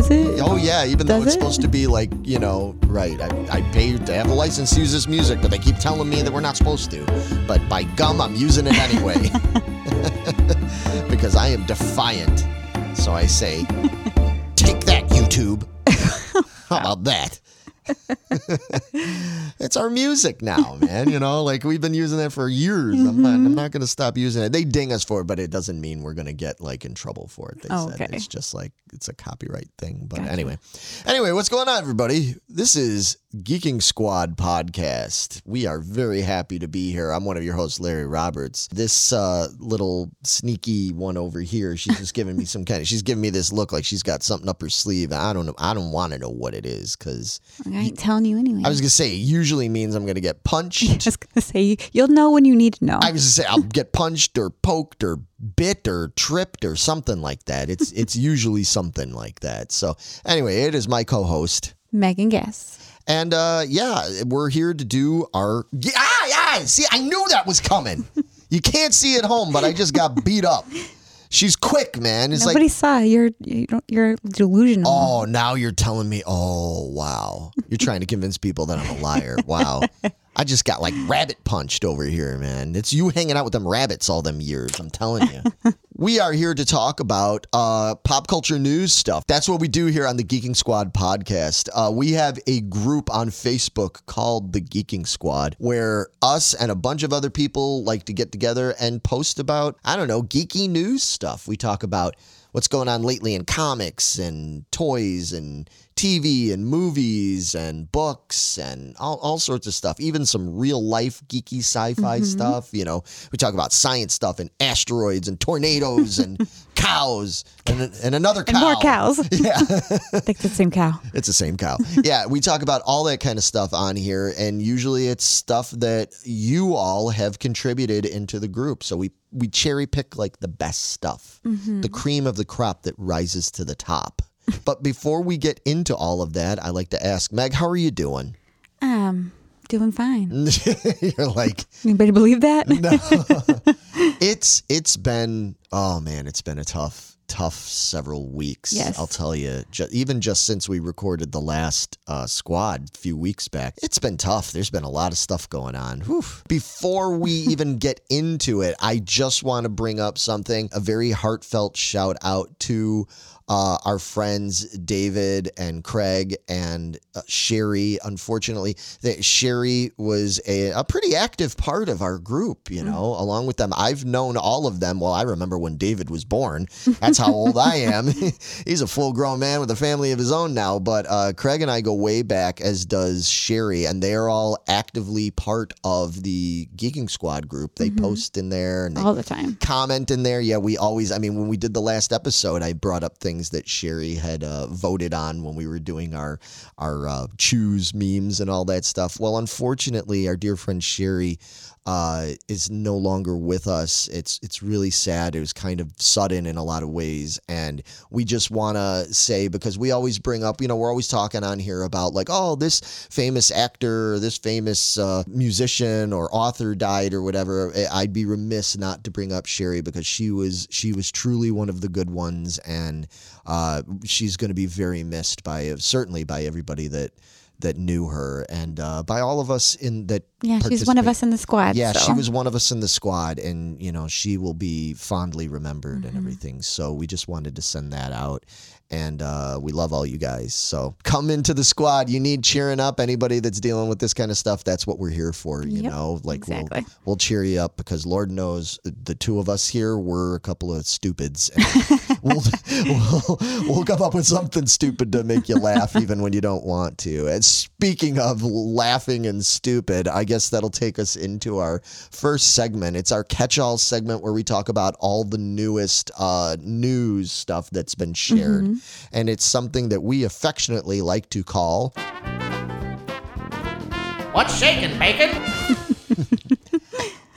Oh, is it? Oh yeah, even though it's it? supposed to be like you know, right? I, I pay to have a license to use this music, but they keep telling me that we're not supposed to. But by gum, I'm using it anyway because I am defiant. So I say, take that, YouTube. How about that? it's our music now, man. You know, like we've been using that for years. I'm not. Mm-hmm. I'm not going to stop using it. They ding us for it, but it doesn't mean we're going to get like in trouble for it. They Oh, said okay. it's just like it's a copyright thing. But Gotcha. anyway, anyway, what's going on, everybody? This is Geeking Squad podcast. We are very happy to be here. I'm one of your hosts, Larry Roberts. This uh, little sneaky one over here, she's just giving me some kind of. She's giving me this look like she's got something up her sleeve. I don't know. I don't want to know what it is because I ain't telling you anyway. I was gonna say it usually means I'm gonna get punched. I was gonna say you'll know when you need to know. I was gonna say I'll get punched or poked or bit or tripped or something like that. It's it's usually something like that. So anyway, it is my co-host. Megan Guess. And uh, yeah, we're here to do our. Yeah, yeah. See, I knew that was coming. you can't see at home, but I just got beat up. She's quick, man. It's Nobody like, saw you're you don't, you're delusional. oh, now you're telling me. Oh, wow. You're trying to convince people that I'm a liar. Wow. I just got like rabbit punched over here, man. It's you hanging out with them rabbits all them years. I'm telling you. we are here to talk about uh, pop culture news stuff. That's what we do here on the Geeking Squad podcast. Uh, we have a group on Facebook called the Geeking Squad where us and a bunch of other people like to get together and post about, I don't know, geeky news stuff. We talk about what's going on lately in comics and toys and TV and movies and books and all, all sorts of stuff, even some real life geeky sci fi Mm-hmm. stuff. You know, we talk about science stuff and asteroids and tornadoes and cows and, and another cow. and more cows. Yeah. I think it's the same cow. It's the same cow. Yeah, we talk about all that kind of stuff on here, and usually it's stuff that you all have contributed into the group. So we we cherry pick like the best stuff, the cream of the crop that rises to the top. But before we get into all of that, I like to ask Meg, how are you doing? Um, doing fine. You're like, Anybody believe that? no, it's it's been oh man, it's been a tough tough several weeks. Yes. I'll tell you. Ju- even just since we recorded the last uh, squad a few weeks back, it's been tough. There's been a lot of stuff going on. Whew. Before we even get into it, I just want to bring up something. A very heartfelt shout out to. Uh, our friends David and Craig and uh, Sherry. Unfortunately, that Sherry was a, a pretty active part of our group. You know, along with them, I've known all of them. Well, I remember when David was born. That's how old I am. He's a full grown man with a family of his own now. But uh, Craig and I go way back, as does Sherry, and they are all actively part of the Geeking Squad group. They post in there and they All the time. comment in there. Yeah, we always, I mean, when we did the last episode, I brought up things that Sherry had uh, voted on when we were doing our our uh, choose memes and all that stuff. Well, unfortunately, our dear friend Sherry uh, is no longer with us. It's it's really sad. It was kind of sudden in a lot of ways, and we just want to say because we always bring up, you know, we're always talking on here about like, oh, this famous actor, or this famous uh, musician or author died or whatever. I- I'd be remiss not to bring up Sherry because she was she was truly one of the good ones, and uh, she's going to be very missed by certainly by everybody that that knew her and uh, by all of us in that Yeah, she's one of us in the squad. yeah, so. she was one of us in the squad, and you know she will be fondly remembered and everything. So we just wanted to send that out, and uh, we love all you guys. So come into the squad. You need cheering up. Anybody that's dealing with this kind of stuff, that's what we're here for. You Yep, know, like exactly. we'll we'll cheer you up because Lord knows the two of us here were a couple of stupids. And we'll, we'll we'll come up with something stupid to make you laugh even when you don't want to. And speaking of laughing and stupid, I guess that'll take us into our first segment. It's our catch-all segment where we talk about all the newest uh, news stuff that's been shared, and it's something that we affectionately like to call. What's shaking, bacon?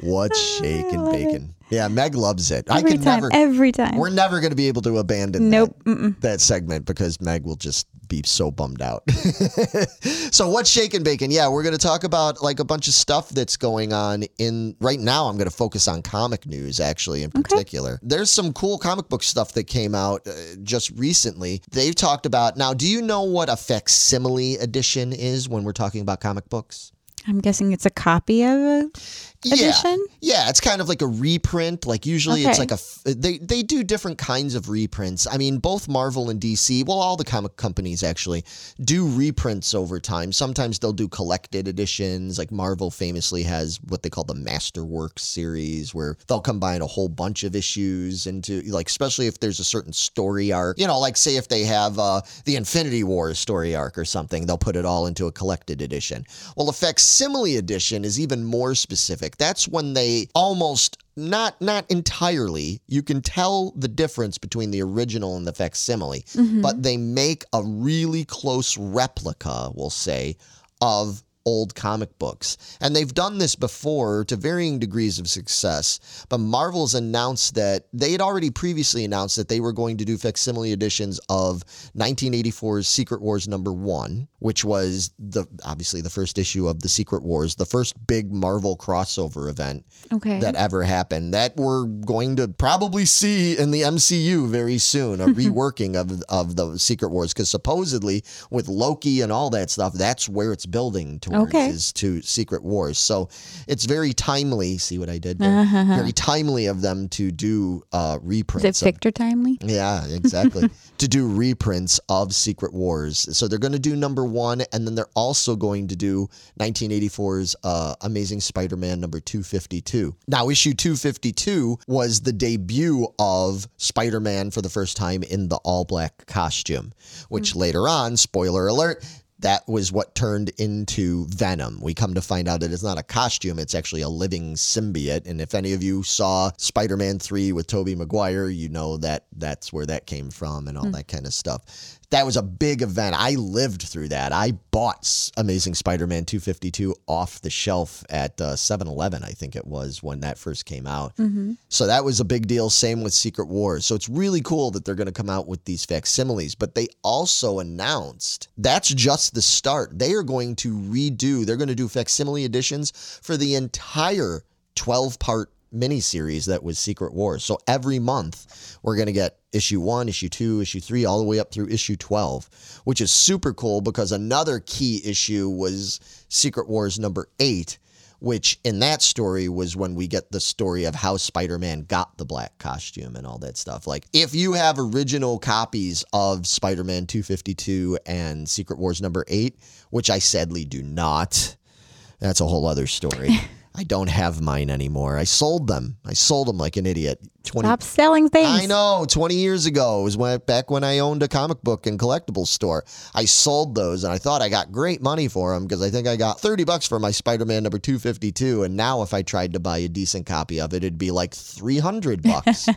What's shaking bacon? Yeah, Meg loves it. I can time. never. every time. We're never going to be able to abandon Nope, that, that segment because Meg will just be so bummed out. so what's shaking bacon? Yeah, we're going to talk about like a bunch of stuff that's going on in right now. I'm going to focus on comic news actually in particular. There's some cool comic book stuff that came out uh, just recently. They've talked about now. Do you know what a facsimile edition is when we're talking about comic books? I'm guessing it's a copy of a edition. Yeah, it's kind of like a reprint. Like usually it's like a f- they they do different kinds of reprints. I mean, both Marvel and DC, well all the comic companies actually do reprints over time. Sometimes they'll do collected editions. Like Marvel famously has what they call the Masterworks series where they'll combine a whole bunch of issues into like especially if there's a certain story arc. You know, like say if they have uh the Infinity Wars story arc or something, they'll put it all into a collected edition. Well, a facsimile edition is even more specific. That's when they almost not not entirely. You can tell the difference between the original and the facsimile, mm-hmm. but they make a really close replica, we'll say, of old comic books. And they've done this before to varying degrees of success. But Marvel's announced that they had already previously announced that they were going to do facsimile editions of 1984's Secret Wars number 1, which was the obviously the first issue of the Secret Wars, the first big Marvel crossover event Okay. that ever happened that we're going to probably see in the MCU very soon a reworking of of the Secret Wars because supposedly with Loki and all that stuff that's where it's building towards Okay. is to Secret Wars so it's very timely see what I did there very timely of them to do uh Is reprints it of- Victor Timely? yeah, exactly. to do reprints of Secret Wars. So they're going to do number one, and then they're also going to do 1984's uh, Amazing Spider Man number 252. Now, issue 252 was the debut of Spider Man for the first time in the all black costume, which later on, spoiler alert, that was what turned into Venom. We come to find out that it's not a costume, it's actually a living symbiote. And if any of you saw Spider Man 3 with Tobey Maguire, you know that that's where that came from and all hmm. that kind of stuff. That was a big event. I lived through that. I bought Amazing Spider Man 252 off the shelf at uh, 7 Eleven, I think it was, when that first came out. Mm-hmm. So that was a big deal. Same with Secret Wars. So it's really cool that they're going to come out with these facsimiles. But they also announced that's just the start. They are going to redo, they're going to do facsimile editions for the entire 12 part miniseries that was Secret Wars. So every month we're going to get issue one, issue two, issue three, all the way up through issue 12, which is super cool because another key issue was Secret Wars number eight which in that story was when we get the story of how Spider-Man got the black costume and all that stuff. Like if you have original copies of Spider-Man 252 and Secret Wars number 8, which I sadly do not, that's a whole other story. I don't have mine anymore. I sold them. I sold them like an idiot. 20 Stop selling things. I know. 20 years ago was when back when I owned a comic book and collectibles store. I sold those and I thought I got great money for them because I think I got 30 bucks for my Spider-Man number 252 and now if I tried to buy a decent copy of it it'd be like 300 bucks.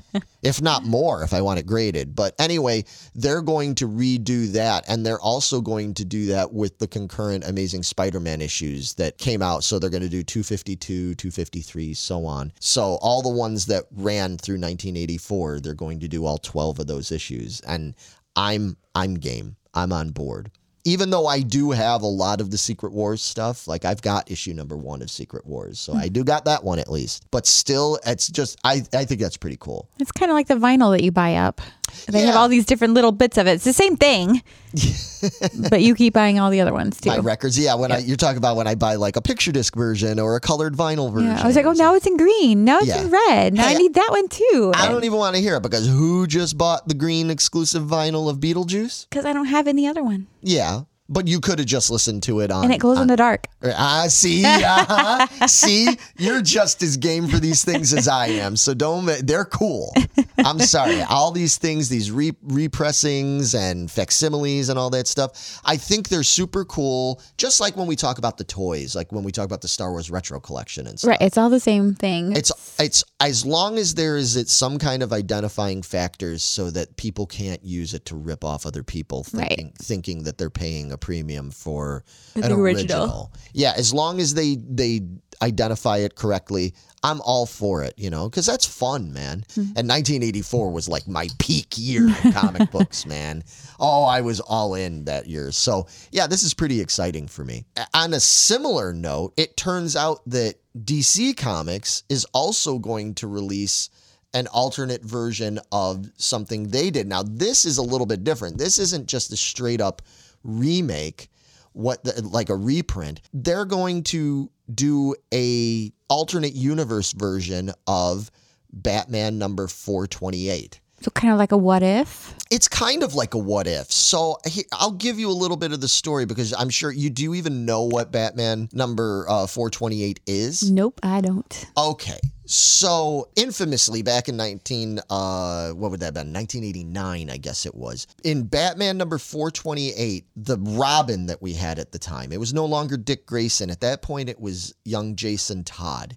if not more if I want it graded. But anyway, they're going to redo that and they're also going to do that with the concurrent Amazing Spider-Man issues that came out. So they're going to do 252, 253, so on. So all the ones that ran through 1984, they're going to do all 12 of those issues and I'm I'm game. I'm on board. Even though I do have a lot of the Secret Wars stuff, like I've got issue number 1 of Secret Wars. So hmm. I do got that one at least. But still it's just I I think that's pretty cool. It's kind of like the vinyl that you buy up. They have all these different little bits of it. It's the same thing, but you keep buying all the other ones too. My records, yeah. When I you're talking about when I buy like a picture disc version or a colored vinyl version. Yeah, I was like, oh, now it's in green. Now it's Yeah. in red. Now I need that one too. I don't even want to hear it because who just bought the green exclusive vinyl of Beetlejuice? Because I don't have any other one, Yeah, but you could have just listened to it on. and it glows in the dark. Ah, see, uh-huh. see, you're just as game for these things as I am. So don't. They're cool. I'm sorry. All these things, these re- repressings and facsimiles and all that stuff, I think they're super cool. Just like when we talk about the toys, like when we talk about the Star Wars retro collection and stuff. Right, it's all the same thing. It's it's as long as there is it some kind of identifying factors so that people can't use it to rip off other people Right. thinking thinking that they're paying a premium for an original. original. Yeah, as long as they they identify it correctly, I'm all for it, you know, because that's fun, man. Mm-hmm. And 1984 was like my peak year in comic books, man. Oh, I was all in that year. So, yeah, this is pretty exciting for me. On a similar note, it turns out that DC Comics is also going to release an alternate version of something they did. Now, this is a little bit different. This isn't just a straight up remake what the, like a reprint they're going to do a alternate universe version of batman number 428 So kind of like a what if? it's kind of like a what if so he- i'll give you a little bit of the story because i'm sure you do even know what batman number uh, 428 is Nope, I don't. Okay. So infamously back in 19 uh what would that have been? 1989, I guess it was. In Batman number 428, the Robin that we had at the time. It was no longer Dick Grayson. At that point it was young Jason Todd.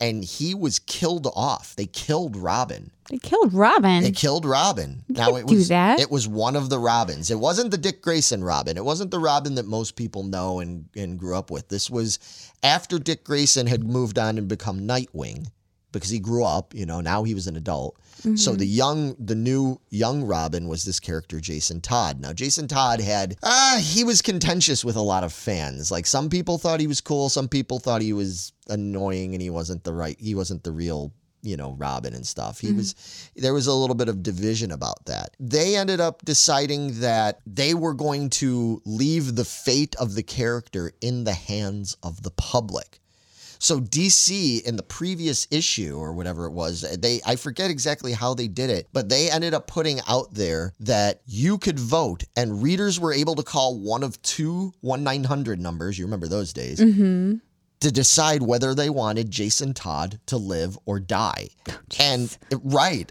And he was killed off. They killed Robin. They killed Robin. They killed Robin. now can't it do was that. it was one of the Robins. It wasn't the Dick Grayson Robin. It wasn't the Robin that most people know and and grew up with. This was after Dick Grayson had moved on and become Nightwing because he grew up, you know, now he was an adult. So the young the new young Robin was this character Jason Todd. Now Jason Todd had uh he was contentious with a lot of fans. Like some people thought he was cool, some people thought he was annoying and he wasn't the right he wasn't the real you know Robin and stuff. He was there was a little bit of division about that. They ended up deciding that they were going to leave the fate of the character in the hands of the public. So DC in the previous issue or whatever it was, they I forget exactly how they did it, but they ended up putting out there that you could vote and readers were able to call one of two 1-900 numbers, you remember those days, mm-hmm. To decide whether they wanted Jason Todd to live or die. Oh, and right,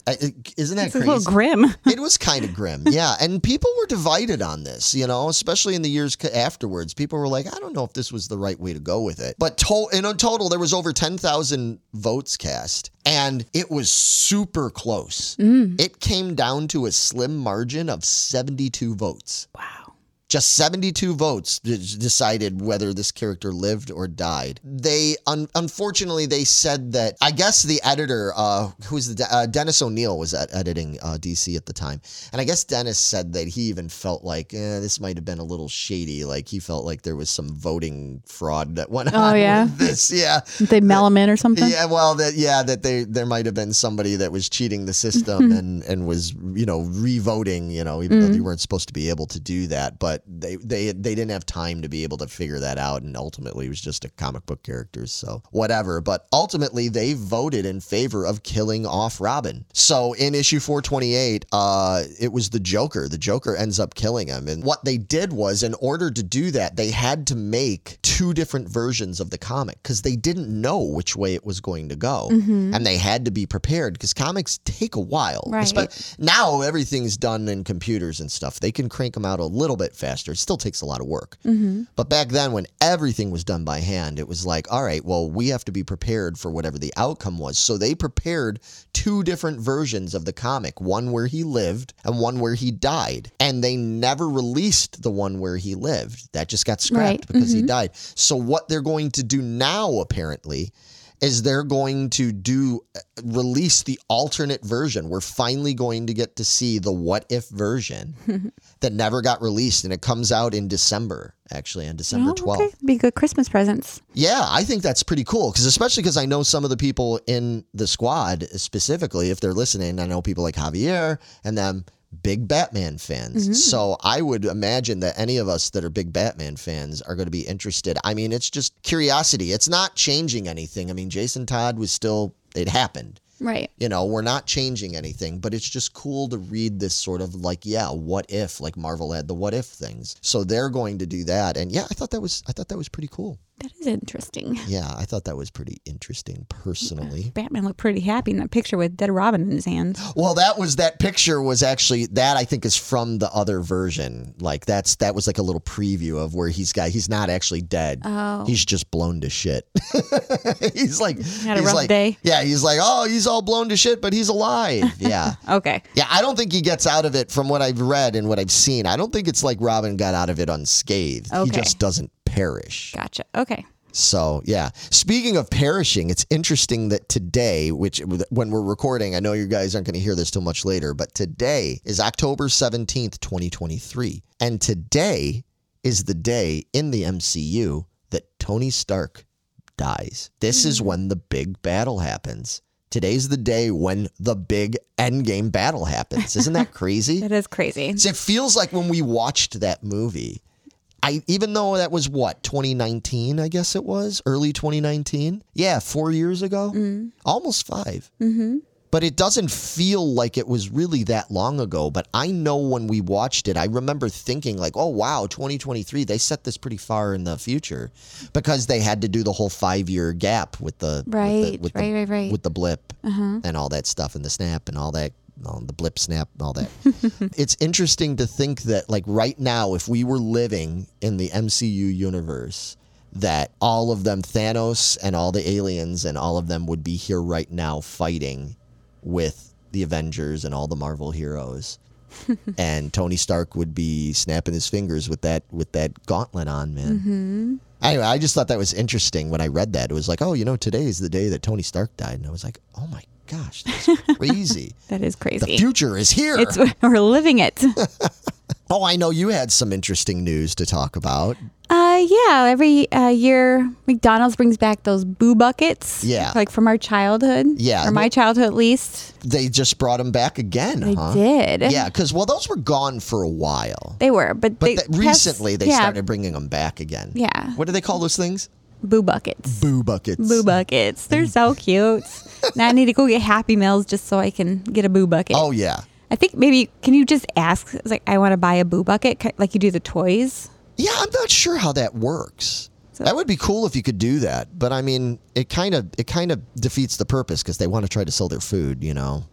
isn't that it's a little grim. it was kind of grim, yeah. And people were divided on this, you know, especially in the years afterwards. People were like, I don't know if this was the right way to go with it. But to- in total, there was over 10,000 votes cast, and it was super close. Mm. It came down to a slim margin of 72 votes. Wow. Just 72 votes d- decided whether this character lived or died. They, un- unfortunately, they said that, I guess the editor, uh, who's the, de- uh, Dennis O'Neil was at editing uh, DC at the time. And I guess Dennis said that he even felt like, eh, this might have been a little shady. Like he felt like there was some voting fraud that went Oh, on. yeah? with This, yeah. Did they mail him in or something? Yeah, well, that yeah, that they there might have been somebody that was cheating the system and and was you know re-voting, you know, even though you weren't supposed to be able to do that, but they they they didn't have time to be able to figure that out, and ultimately it was just a comic book character, so whatever. But ultimately they voted in favor of killing off Robin. So in issue 428, uh, it was the Joker. The Joker ends up killing him, and what they did was, in order to do that, they had to make two different versions of the comic because they didn't know which way it was going to go, and they had to be prepared because comics take a while. Right. Espe- now everything's done in computers and stuff. They can crank them out a little bit faster. It still takes a lot of work. Mm-hmm. But back then, when everything was done by hand, it was like, all right, well, we have to be prepared for whatever the outcome was. So they prepared two different versions of the comic one where he lived and one where he died. And they never released the one where he lived. That just got scrapped Right, because he mm-hmm. died. So what they're going to do now, apparently, is they're going to do uh, release the alternate version. We're finally going to get to see the what if version that never got released and it comes out in December actually on December Oh, 12th. okay. Be good Christmas presents. Yeah, I think that's pretty cool because especially because I know some of the people in the squad specifically if they're listening, I know people like Javier and them big Batman fans. Mm-hmm. So I would imagine that any of us that are big Batman fans are going to be interested. I mean, it's just curiosity. It's not changing anything. I mean, Jason Todd was still it happened. Right. You know, we're not changing anything, but it's just cool to read this sort of like, yeah, what if, like Marvel had the what if things. So they're going to do that. And yeah, I thought that was I thought that was pretty cool. That is interesting. Yeah, I thought that was pretty interesting personally. Batman looked pretty happy in that picture with dead Robin in his hand. Well, that was that picture was actually that I think is from the other version. Like that's that was like a little preview of where he's got he's not actually dead. Oh. He's just blown to shit. he's like Had a he's rough like, day. Yeah, he's like, "Oh, he's all blown to shit, but he's alive." Yeah. Okay. Yeah, I don't think he gets out of it from what I've read and what I've seen. I don't think it's like Robin got out of it unscathed. He just doesn't perish. Gotcha. Okay. So yeah. Speaking of perishing, it's interesting that today, which when we're recording, I know you guys aren't going to hear this till much later, but today is October seventeenth, twenty twenty three, and today is the day in the MCU that Tony Stark dies. This is when the big battle happens. Today's the day when the big endgame battle happens. Isn't that crazy? It is crazy. So it feels like when we watched that movie, I even though that was what 2019, I guess it was early 2019. Yeah, four years ago, almost 5 Mm-hmm. But it doesn't feel like it was really that long ago. But I know when we watched it, I remember thinking like, "Oh wow, 2023. They set this pretty far in the future because they had to do the whole five year gap with the with the- Right, with the, right, right, right. with the blip and all that stuff and the snap and all that all the blip snap and all that it's interesting to think that like right now if we were living in the mcu universe that all of them thanos and all the aliens and all of them would be here right now fighting with the avengers and all the marvel heroes and tony stark would be snapping his fingers with that with that gauntlet on man mm-hmm. Anyway, I just thought that was interesting when I read that. It was like, oh, you know, today is the day that Tony Stark died. And I was like, oh my gosh, that's crazy. That is crazy. the future is here. It's we're living it. oh, I know you had some interesting news to talk about. Uh, yeah. Every uh, year, McDonald's brings back those boo buckets. Yeah. like from our childhood. Yeah. or my childhood at least. They just brought them back again, They huh? did. Yeah, because, well, those were gone for a while. they were, but But they recently they yeah, started bringing them back again. Yeah. What do they call those things? Boo buckets. Boo buckets. Boo buckets. They're so cute. now I need to go get Happy Meals just so I can get a boo bucket. Oh, yeah. I think maybe can you just ask? It's like I want to buy a boo bucket, like you do the toys. Yeah, I'm not sure how that works. So- that would be cool if you could do that, but I mean, it kind of it kind of defeats the purpose because they want to try to sell their food, you know.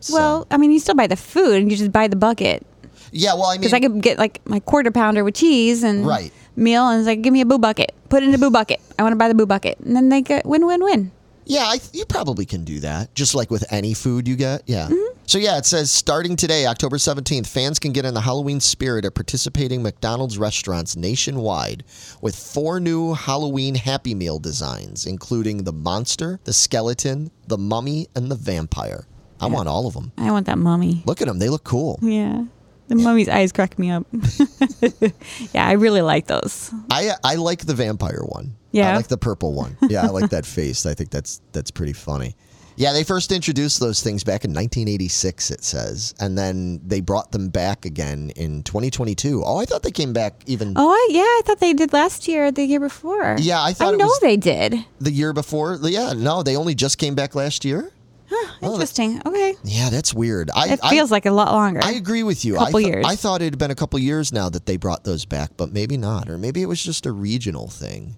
So- Well, I mean, you still buy the food and you just buy the bucket yeah, well, I mean, because I could get like my quarter pounder with cheese and Right. meal, and it's like give me a boo bucket, put it in a boo bucket. I want to buy the boo bucket, and then they get win win win. yeah, I, you probably can do that, just like with any food you get. Yeah. Mm-hmm. So yeah, it says starting today, October 17th, fans can get in the Halloween spirit at participating McDonald's restaurants nationwide with four new Halloween Happy Meal designs, including the monster, the skeleton, the mummy, and the vampire. I want all of them. I want that mummy. Look at them; they look cool. Yeah, the mummy's eyes crack me up. yeah, I really like those. I I like the vampire one. Yeah? I like the purple one. Yeah, I like that face. I think that's that's pretty funny. Yeah, they first introduced those things back in 1986, it says, and then they brought them back again in 2022. Oh, I thought they came back even Oh, I, yeah, I thought they did last year, the year before. Yeah, I thought I know they did. the year before. Yeah, no, they only just came back last year. Oh, that- Interesting. Okay, Yeah, that's weird. I it I- feels like a lot longer. I agree with you. Couple I, th- years. I thought it had been a couple years now that they brought those back, but maybe not, or maybe it was just a regional thing.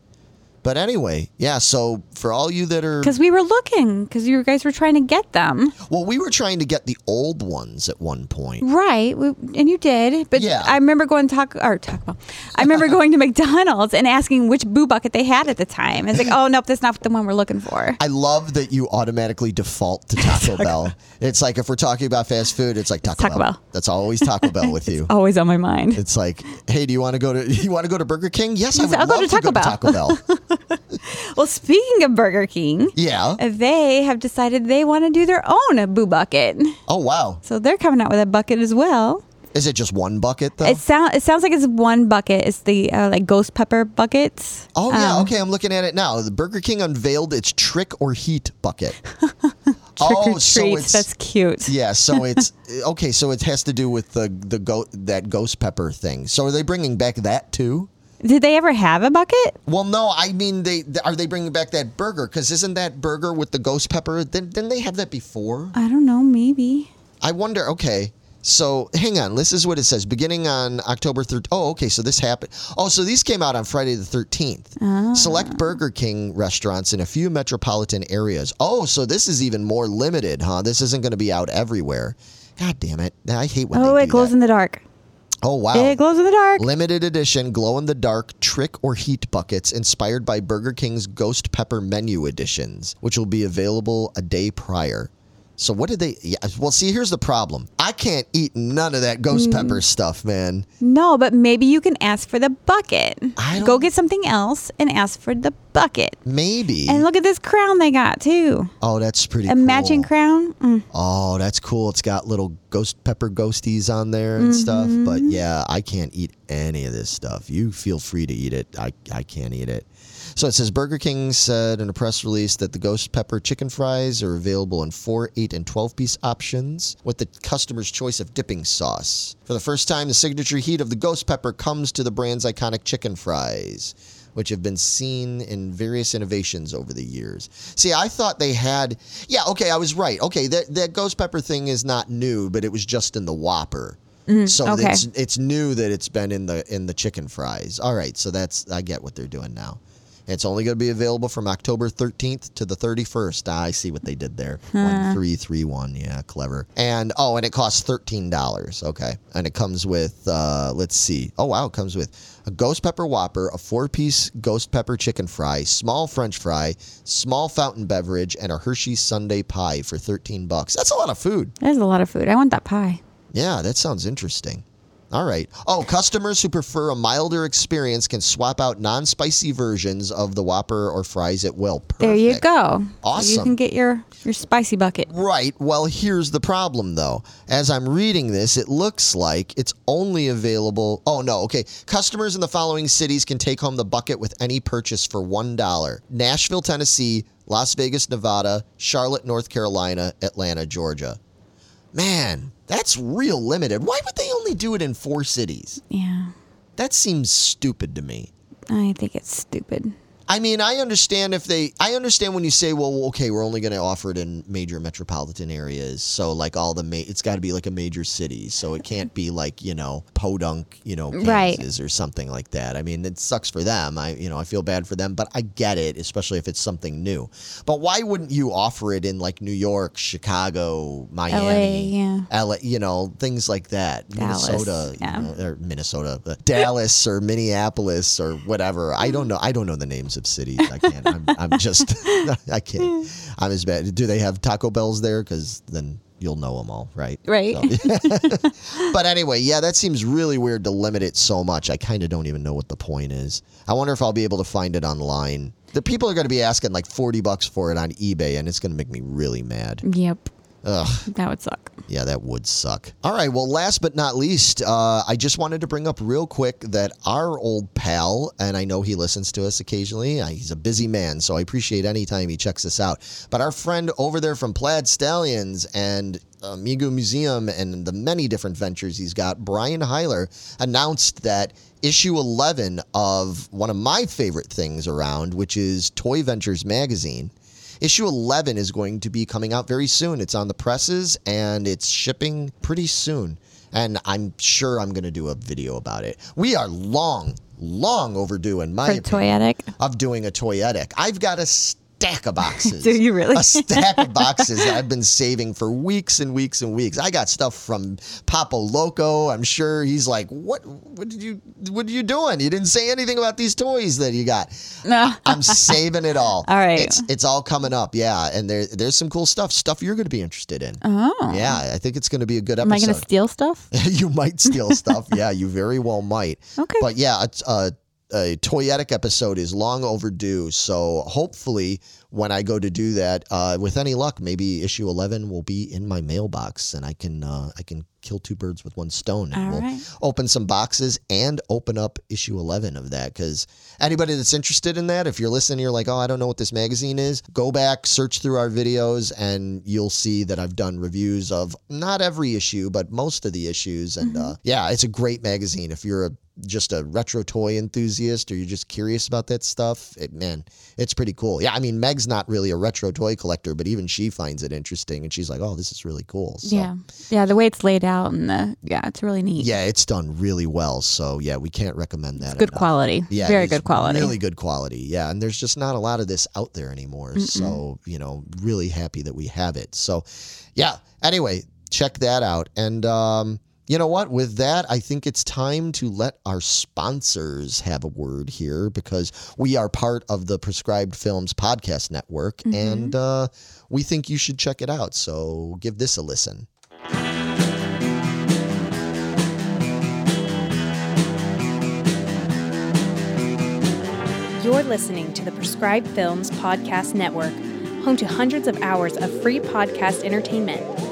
But anyway, yeah. So for all you that are Because we were looking, because you guys were trying to get them. Well, we were trying to get the old ones at one point. Right. We, and you did. But Yeah. I remember going to talk or Taco Bell. I remember going to McDonald's and asking which boo bucket they had at the time. It's like, oh nope, that's not the one we're looking for. I love that you automatically default to Taco Bell. It's like if we're talking about fast food, it's like Taco, Taco Bell. Bell. That's always Taco Bell with you. Always on my mind. It's like, hey, do you want to go to you want to go to Burger King? Yes, I Yes, would I'll go love to Taco Bell. Taco Bell. Well, speaking of Burger King, yeah. they have decided they want to do their own boo bucket. Oh wow. So they're coming out with a bucket as well. Is it just one bucket though? It sound it sounds like it's one bucket. It's the uh, like ghost pepper buckets. Oh yeah, Um, okay. I'm looking at it now. The Burger King unveiled its trick or heat bucket. Oh, so it's That's cute. yeah. So it's okay. So it has to do with the the go that ghost pepper thing. So are they bringing back that too? Did they ever have a bucket? Well, no. I mean, they are they bringing back that burger? Because isn't that burger with the ghost pepper? Didn't, didn't they have that before? I don't know. Maybe. I wonder. Okay. So hang on. This is what it says. Beginning on October 3rd. Oh, okay. So this happened. Oh, so these came out on Friday the 13th. Ah. Select Burger King restaurants in a few metropolitan areas. Oh, so this is even more limited, huh? This isn't going to be out everywhere. God damn it. I hate when Oh, it glows that. in the dark. Oh, wow. It glows in the dark. Limited edition glow in the dark trick or heat buckets inspired by Burger King's Ghost Pepper menu editions, which will be available a day prior. So what did they? Yeah, well, see, here's the problem. I can't eat none of that ghost Mm. pepper stuff, man. No, but maybe you can ask for the bucket. I Go get something else and ask for the bucket. Maybe. And look at this crown they got too. oh, that's pretty. A matching cool. crown. Mm. Oh, that's cool. It's got little ghost pepper ghosties on there and stuff. But Mm-hmm. yeah, I can't eat any of this stuff. You feel free to eat it. I, I can't eat it. So it says Burger King said in a press release that the ghost pepper chicken fries are available in 4, 8, and 12 piece options with the customer's choice of dipping sauce. For the first time, the signature heat of the ghost pepper comes to the brand's iconic chicken fries which have been seen in various innovations over the years. See, I thought they had, yeah, okay, I was right. Okay, that, that ghost pepper thing is not new, but it was just in the Whopper. so Mm-hmm. okay. it's it's new that it's been in the in the chicken fries. All right, so that's I get what they're doing now. It's only going to be available from October 13th to the 31st. Ah, I see what they did there. 1331. Yeah, clever. And oh, and it costs $13. Okay. And it comes with uh let's see. Oh wow, it comes with a ghost pepper whopper, a four-piece ghost pepper chicken fry, small french fry, small fountain beverage and a Hershey Sundae pie for 13 bucks. That's a lot of food. There's a lot of food. I want that pie. Yeah, that sounds interesting. All right. Oh, customers who prefer a milder experience can swap out non-spicy versions of the Whopper or fries at will. Perfect. There you go. So you can get your your spicy bucket. Right. Well, here's the problem, though. As I'm reading this, it looks like it's only available. Oh, no. Okay. Customers in the following cities can take home the bucket with any purchase for $1 Nashville, Tennessee, Las Vegas, Nevada, Charlotte, North Carolina, Atlanta, Georgia. Man, that's real limited. Why would they only do it in four cities? Yeah. That seems stupid to me. I think it's stupid. I mean, I understand if they. I understand when you say, "Well, okay, we're only going to offer it in major metropolitan areas." So, like all the, ma- it's got to be like a major city. So it can't be like you know Podunk, you know, Right. Or something like that. I mean, it sucks for them. I, you know, I feel bad for them, but I get it, especially if it's something new. But why wouldn't you offer it in like New York, Chicago, Miami, yeah. LA, you know, things like that, Dallas, Minnesota, yeah. you know, or Minnesota, Dallas or Minneapolis or whatever. I don't know. I don't know the names of cities. I can't. I'm, I'm just. I can't. I'm as bad. Do they have Taco Bells there? Because then you'll know them all, right? Right. So- but anyway, yeah, that seems really weird to limit it so much. I kind of don't even know what the point is. I wonder if I'll be able to find it online. The people are going to be asking like 40 bucks for it on eBay, and it's going to make me really mad. Yep. Ugh. That would suck. Yeah, that would suck. All right. Well, last but not least, uh, I just wanted to bring up real quick that our old pal, and I know he listens to us occasionally. uh, He's a busy man, so I appreciate any time he checks us out. But our friend over there from Plaid Stallions and Mego Museum and the many different ventures he's got, Brian Heiler, announced that issue 11 of one of my favorite things around, which is Toy Ventures Magazine. Issue 11 is going to be coming out very soon. It's on the presses and it's shipping pretty soon. And I'm sure I'm going to do a video about it. We are long, long overdue, in my For opinion, toyetic. of doing a toyetic. I've got a stack of boxes. Do you really? A stack of boxes that I've been saving for weeks and weeks and weeks. I got stuff from Papa Loco. I'm sure he's like, "What? What did you? What are you doing? You didn't say anything about these toys that you got." No. I'm saving it all. All right. It's it's all coming up. Yeah, and there there's some cool stuff. Stuff you're going to be interested in. Oh. Yeah, I think it's going to be a good episode. Am I going to steal stuff? you might steal stuff. Yeah, you very well might. Okay. But yeah, it's a, a toyetic episode is long overdue. So hopefully, when I go to do that, uh, with any luck, maybe issue eleven will be in my mailbox, and I can uh, I can kill two birds with one stone, and All we'll right. open some boxes and open up issue eleven of that. Because anybody that's interested in that, if you're listening, you're like, oh, I don't know what this magazine is. Go back, search through our videos, and you'll see that I've done reviews of not every issue, but most of the issues. And uh, yeah, it's a great magazine. If you're a just a retro toy enthusiast or you're just curious about that stuff, it, man, it's pretty cool. Yeah, I mean, Meg's not really a retro toy collector, but even she finds it interesting, and she's like, "Oh, this is really cool." So, Yeah. Yeah. The way it's laid out and the, yeah, it's really neat. yeah, it's done really well. So yeah, we can't recommend that. Good enough. quality. Yeah, Very good quality. Really good quality. Yeah, and there's just not a lot of this out there anymore. So, you know, really happy that we have it. So, yeah. Anyway, check that out. And um you know what? With that, I think it's time to let our sponsors have a word here because we are part of the Prescribed Films podcast network and uh, we think you should check it out. So give this a listen. You're listening to the Prescribed Films Podcast Network, home to hundreds of hours of free podcast entertainment.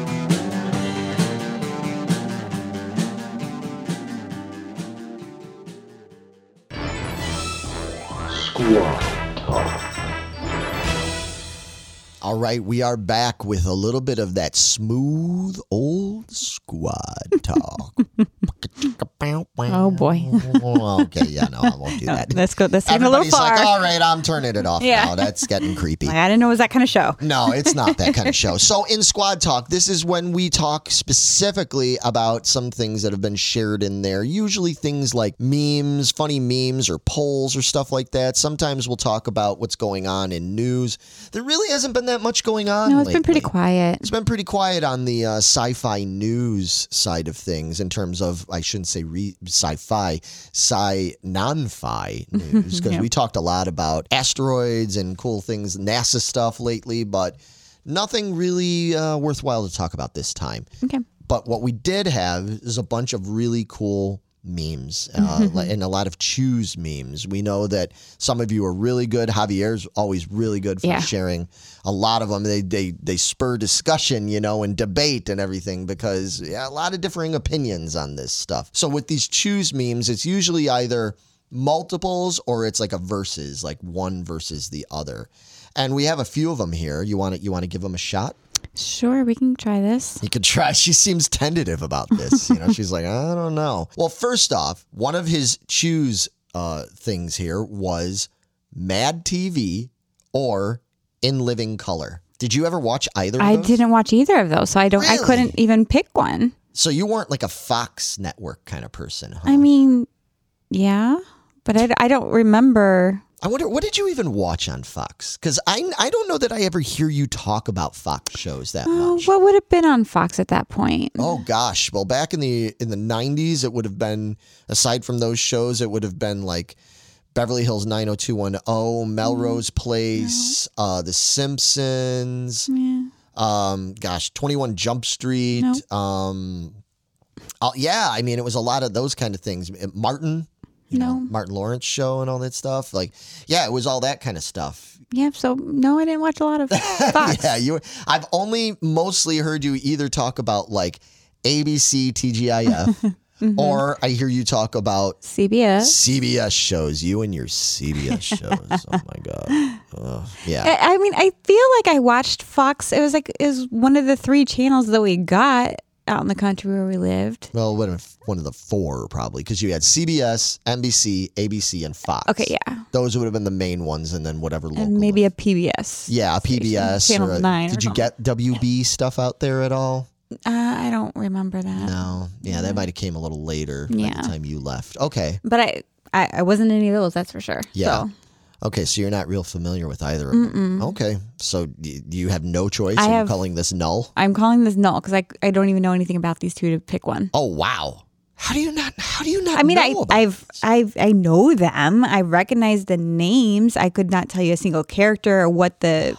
Squad All right, we are back with a little bit of that smooth old squad talk. Oh, boy. okay, yeah, no, I won't do No, that. let's go. Let's take a little far. like, all right, I'm turning it off Yeah. now. That's getting creepy. Like, I didn't know it was that kind of show. No, it's not that kind of show. So, in Squad Talk, this is when we talk specifically about some things that have been shared in there. Usually things like memes, funny memes, or polls or stuff like that. Sometimes we'll talk about what's going on in news. There really hasn't been that much going on. No, it's been pretty quiet. It's been pretty quiet on the uh, sci-fi news side of things in terms of I shouldn't say re- sci-fi, sci non-fi news because Yeah. we talked a lot about asteroids and cool things, NASA stuff lately, but nothing really uh, worthwhile to talk about this time. Okay. But what we did have is a bunch of really cool memes uh, and a lot of choose memes. We know that some of you are really good. Javier's always really good for Yeah. sharing a lot of them. They they they spur discussion, you know, and debate and everything because yeah, a lot of differing opinions on this stuff. So with these choose memes, it's usually either multiples or it's like a versus, like one versus the other. And we have a few of them here. You want to you want to give them a shot? Sure, we can try this. You could try. She seems tentative about this. You know, she's like, I don't know. Well, first off, one of his choose uh, things here was Mad TV or In Living Color. Did you ever watch either of those? I those? didn't watch either of those, so I don't. I couldn't even pick one. So you weren't like a Fox network kind of person, huh? I mean, yeah, but I, I don't remember. I wonder what did you even watch on Fox? Because I I don't know that I ever hear you talk about Fox shows that Oh, much. what would have been on Fox at that point? Oh gosh. Well, back in the in the '90s, it would have been aside from those shows, it would have been like Beverly Hills 90210, Melrose Place, uh, The Simpsons. Yeah. Um, gosh, 21 Jump Street. Um, uh, yeah, I mean, it was a lot of those kind of things. Martin, you know, Martin Lawrence show and all that stuff. Like, yeah, it was all that kind of stuff. Yeah. So no, I didn't watch a lot of Fox. Yeah, you. I've only mostly heard you either talk about like ABC, TGIF, Mm-hmm. or I hear you talk about CBS. CBS shows. You and your CBS shows. oh my god. Yeah. I, I mean, I feel like I watched Fox. It was like it was one of the three channels that we got out in the country where we lived. Well, one of one of the four probably because you had CBS, NBC, ABC, and Fox. Okay, yeah, Those would have been the main ones, and then whatever local. and maybe a PBS. yeah, a PBS. Channel or a- nine or Did you get WB stuff out there at all? Uh, I don't remember that. No. Yeah, that might have came a little later by Yeah. the time you left. Okay. But I, I, I wasn't any of those. That's for sure. Yeah. So Okay, so you're not real familiar with either of them. Okay, so y- you have no choice. I Are you calling this null? I'm calling this null because I, I don't even know anything about these two to pick one. Oh wow! How do you not? How do you not? I mean, know I, about I've, I've, I know them. I recognize the names. I could not tell you a single character or what the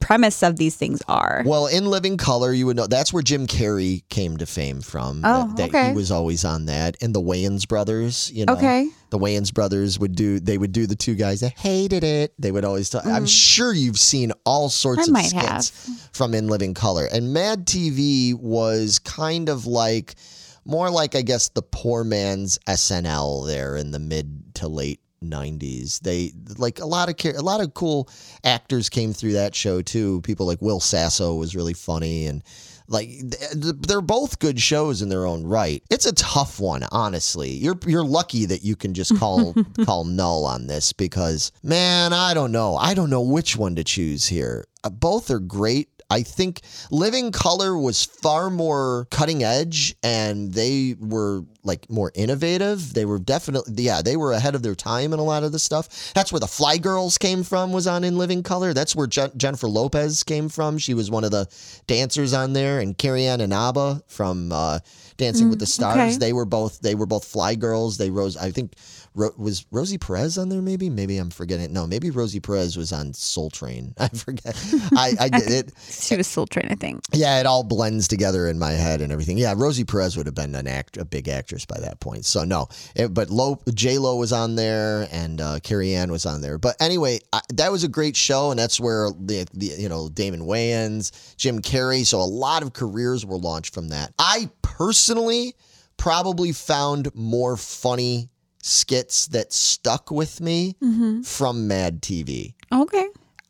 premise of these things are. Well, in Living Color, you would know that's where Jim Carrey came to fame from. Oh, that, that okay. He was always on that, and the Wayans brothers. You know, Okay. The Wayans brothers would do. They would do the two guys that hated it. They would always talk. I'm mm. sure you've seen all sorts. I of skits from In Living Color, and Mad TV was kind of like more like I guess the poor man's SNL there in the mid to late 90s. They like a lot of a lot of cool actors came through that show too. People like Will Sasso was really funny and Like they're both good shows in their own right. It's a tough one, honestly. You're you're lucky that you can just call call null on this because man, I don't know. I don't know which one to choose here. Uh, both are great. I think Living Color was far more cutting edge and they were like more innovative. They were definitely, yeah, they were ahead of their time in a lot of the stuff. That's where the Fly Girls came from, was on In Living Color. That's where Je- Jennifer Lopez came from. She was one of the dancers on there. And Carrie Ann Inaba from uh, Dancing with the Stars. okay. They were both, they were both Fly Girls. They rose, I think, Ro- was Rosie Perez on there? Maybe, maybe I'm forgetting. No, maybe Rosie Perez was on Soul Train. I forget. I, I get it. She was Soul Train, I think. Yeah, it all blends together in my head and everything. Yeah, Rosie Perez would have been an act, a big actress by that point. So no, it, but Lo, J Lo was on there and uh, Carrie Ann was on there. But anyway, I, that was a great show, and that's where the, the you know Damon Wayans, Jim Carrey. So a lot of careers were launched from that. I personally probably found more funny skits that stuck with me mm-hmm. from Mad TV. Okay.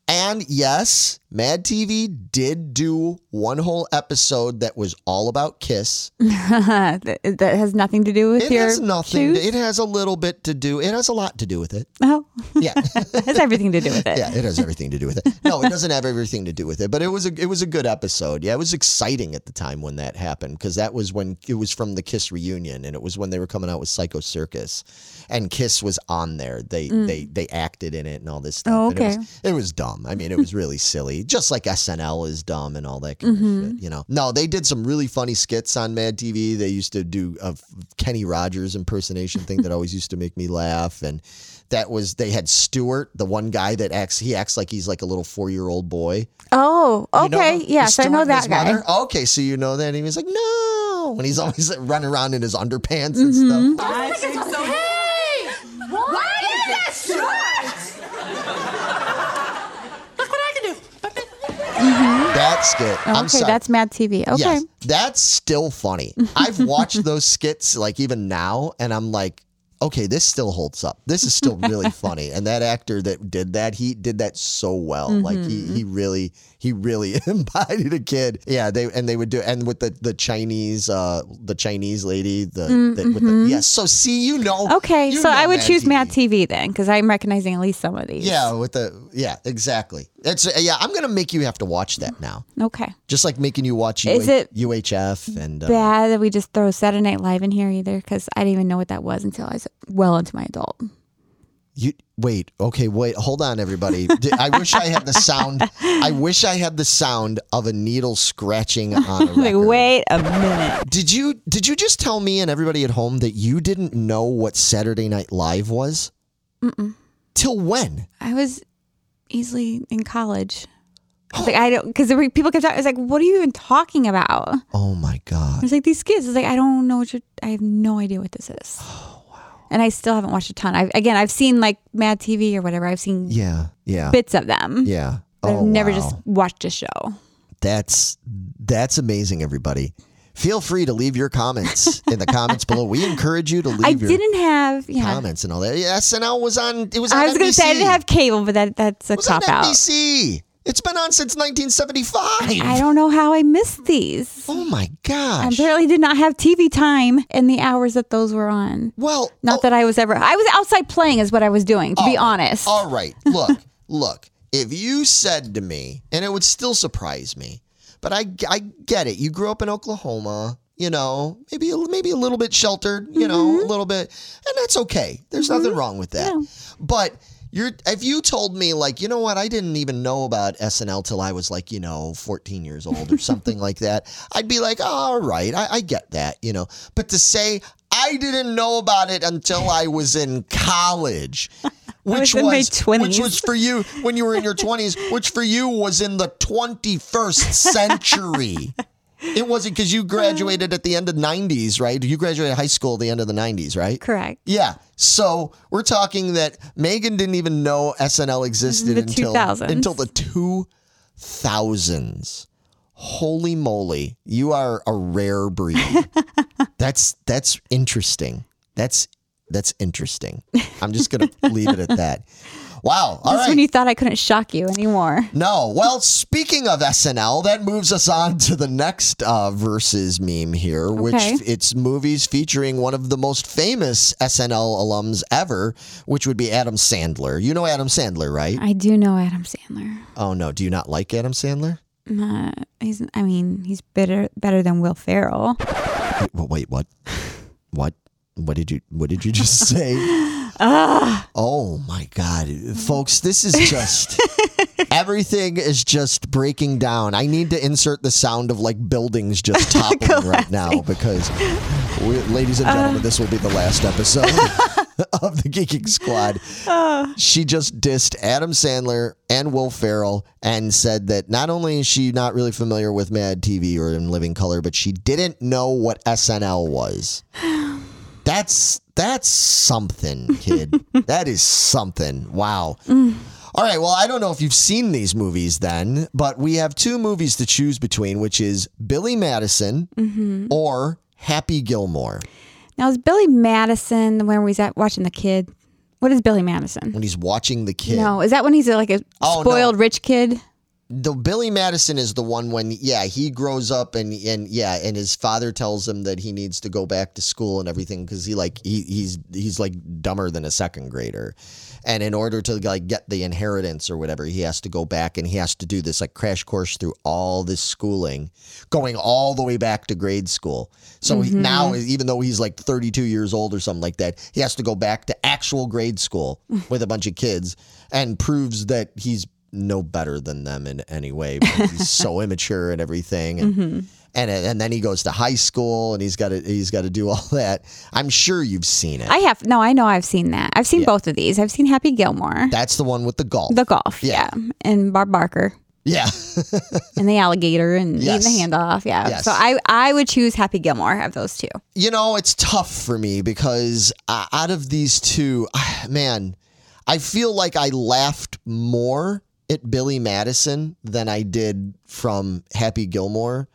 And yes, Mad TV did do one whole episode that was all about Kiss. that, that has nothing to do with It your has nothing. shoes? It has a little bit to do. It has a lot to do with it. oh, Yeah, it has everything to do with it. yeah. It has everything to do with it. No, it doesn't have everything to do with it. But it was a it was a good episode. Yeah, it was exciting at the time when that happened because that was when it was from the Kiss reunion and it was when they were coming out with Psycho Circus, and Kiss was on there. They mm. they they acted in it and all this stuff. Oh, and it oh, was- okay. it was dumb. I mean, it was really silly, just like SNL is dumb and all that kind of shit. You know, no, they did some really funny skits on Mad TV. They used to do a Kenny Rogers impersonation thing that always used to make me laugh, and that was they had Stuart, the one guy that acts. He acts like he's like a little four year old boy. Oh, You know okay. the- yes, I know that guy. mother? Okay, so you know that. And he was like, no. And he's always like, running around in his underpants and Mm-hmm. stuff. Hey! What is that shirt? Look what I can do. That skit. Oh, I'm Okay, sorry. that's Mad TV. Okay. Yes, that's still funny. I've watched those skits like even now, and I'm like, okay, this still holds up. This is still really funny. And that actor that did that, he did that so well. Like he he mm-hmm. really he really embodied a kid. Yeah, they and they would do and with the the Chinese uh the Chinese lady the, the with the yes. So see, you know. Okay, you so know I would Mad choose TV. Mad TV then, because I'm recognizing at least some of these. Yeah, with the yeah, exactly. It's yeah. I'm gonna make you have to watch that now, Okay. just like making you watch Is UH it UHF and uh, Bad that we just throw Saturday Night Live in here either, because I didn't even know what that was until I was well into my adult. You wait, okay, wait, hold on, everybody. I wish I had the sound. I wish I had the sound of a needle scratching on a Like, record. wait a minute. Did you did you just tell me and everybody at home that you didn't know what Saturday Night Live was? Till when? I was easily in college. I was like, I don't, because people kept talking. I was like, what are you even talking about? Oh my god. was like, these kids. I was like, I don't know what you're, I have no idea what this is. And I still haven't watched a ton. I've, again, I've seen like Mad TV or whatever. I've seen Yeah, yeah, bits of them. yeah. But oh, I've never wow. just watched a show. That's that's amazing, everybody. Feel free to leave your comments in the comments below. We encourage you to leave I your didn't have, yeah. comments and all that. Yeah, SNL was on. It was. On I was going to say I didn't have cable, but that that's a It was on cop out. NBC. It's been on since 1975. I don't know how I missed these. oh my gosh. I apparently did not have TV time in the hours that those were on. well, Not oh, that I was ever. I was outside playing, is what I was doing. To be honest. All right. Look, look. If you said to me, and it would still surprise me, but I, I get it. You grew up in Oklahoma. You know, maybe a- maybe a little bit sheltered. You know, Mm-hmm. a little bit, and that's okay. There's nothing wrong with that. But you're if you told me like, you know what, I didn't even know about SNL till I was like, you know, 14 years old or something like that, I'd be like, all right, I, I get that, you know. But to say I didn't know about it until I was in college. Which was was, 20s. which was for you when you were in your 20s, which for you was in the 21st century. It wasn't because you graduated at the end of 90s, right? You graduated high school at the end of the 90s, right? Correct. Yeah. So we're talking that Megan didn't even know SNL existed The until 2000s. until the 2000s. Holy moly, you are a rare breed. that's that's interesting. That's That's interesting. I'm just gonna leave it at that. Wow. All That's right. when you thought I couldn't shock you anymore. No. Well, speaking of SNL, that moves us on to the next uh, versus meme here, which it's movies featuring one of the most famous SNL alums ever, which would be Adam Sandler. You know Adam Sandler, right? I do know Adam Sandler. Oh no, do you not like Adam Sandler? Uh, he's, I mean, he's better better than Will Ferrell. Wait, wait, wait, what? What? What did you what did you just say? Ah. Oh my god. Folks, this is just everything is just breaking down. I need to insert the sound of like buildings just toppling right now because we, ladies and gentlemen, this will be the last episode of the Geeking Squad. She just dissed Adam Sandler and Will Ferrell and said that not only is she not really familiar with Mad TV or In Living Color, but she didn't know what SNL was. That's that's something, kid. that is something. Wow. Mm. All right. Well, I don't know if you've seen these movies then, but we have two movies to choose between, which is Billy Madison mm-hmm. or Happy Gilmore. Now is Billy Madison when he's at watching the kid? What is Billy Madison? When he's watching the kid. No, is that when he's like a Oh, no. spoiled rich kid? The Billy Madison is the one when yeah he grows up and and yeah and his father tells him that he needs to go back to school and everything because he like he he's he's like dumber than a second grader. And in order to like get the inheritance or whatever he has to go back and he has to do this like crash course through all this schooling going all the way back to grade school. So he, mm-hmm. now even though he's like 32 years old or something like that he has to go back to actual grade school with a bunch of kids and proves that he's no better than them in any way. He's so immature and everything, and, and and then he goes to high school and he's got to he's got to do all that. I'm sure you've seen it. I have no, I know I've seen that. I've seen both of these. I've seen Happy Gilmore, That's the one with the golf. the golf, Yeah. yeah, and Bob Barker yeah, and the alligator and Yes. eating the handoff, yeah. Yes. So I I would choose Happy Gilmore of those two. you know it's tough for me because uh, out of these two, man, I feel like I laughed more at Billy Madison than I did from Happy Gilmore.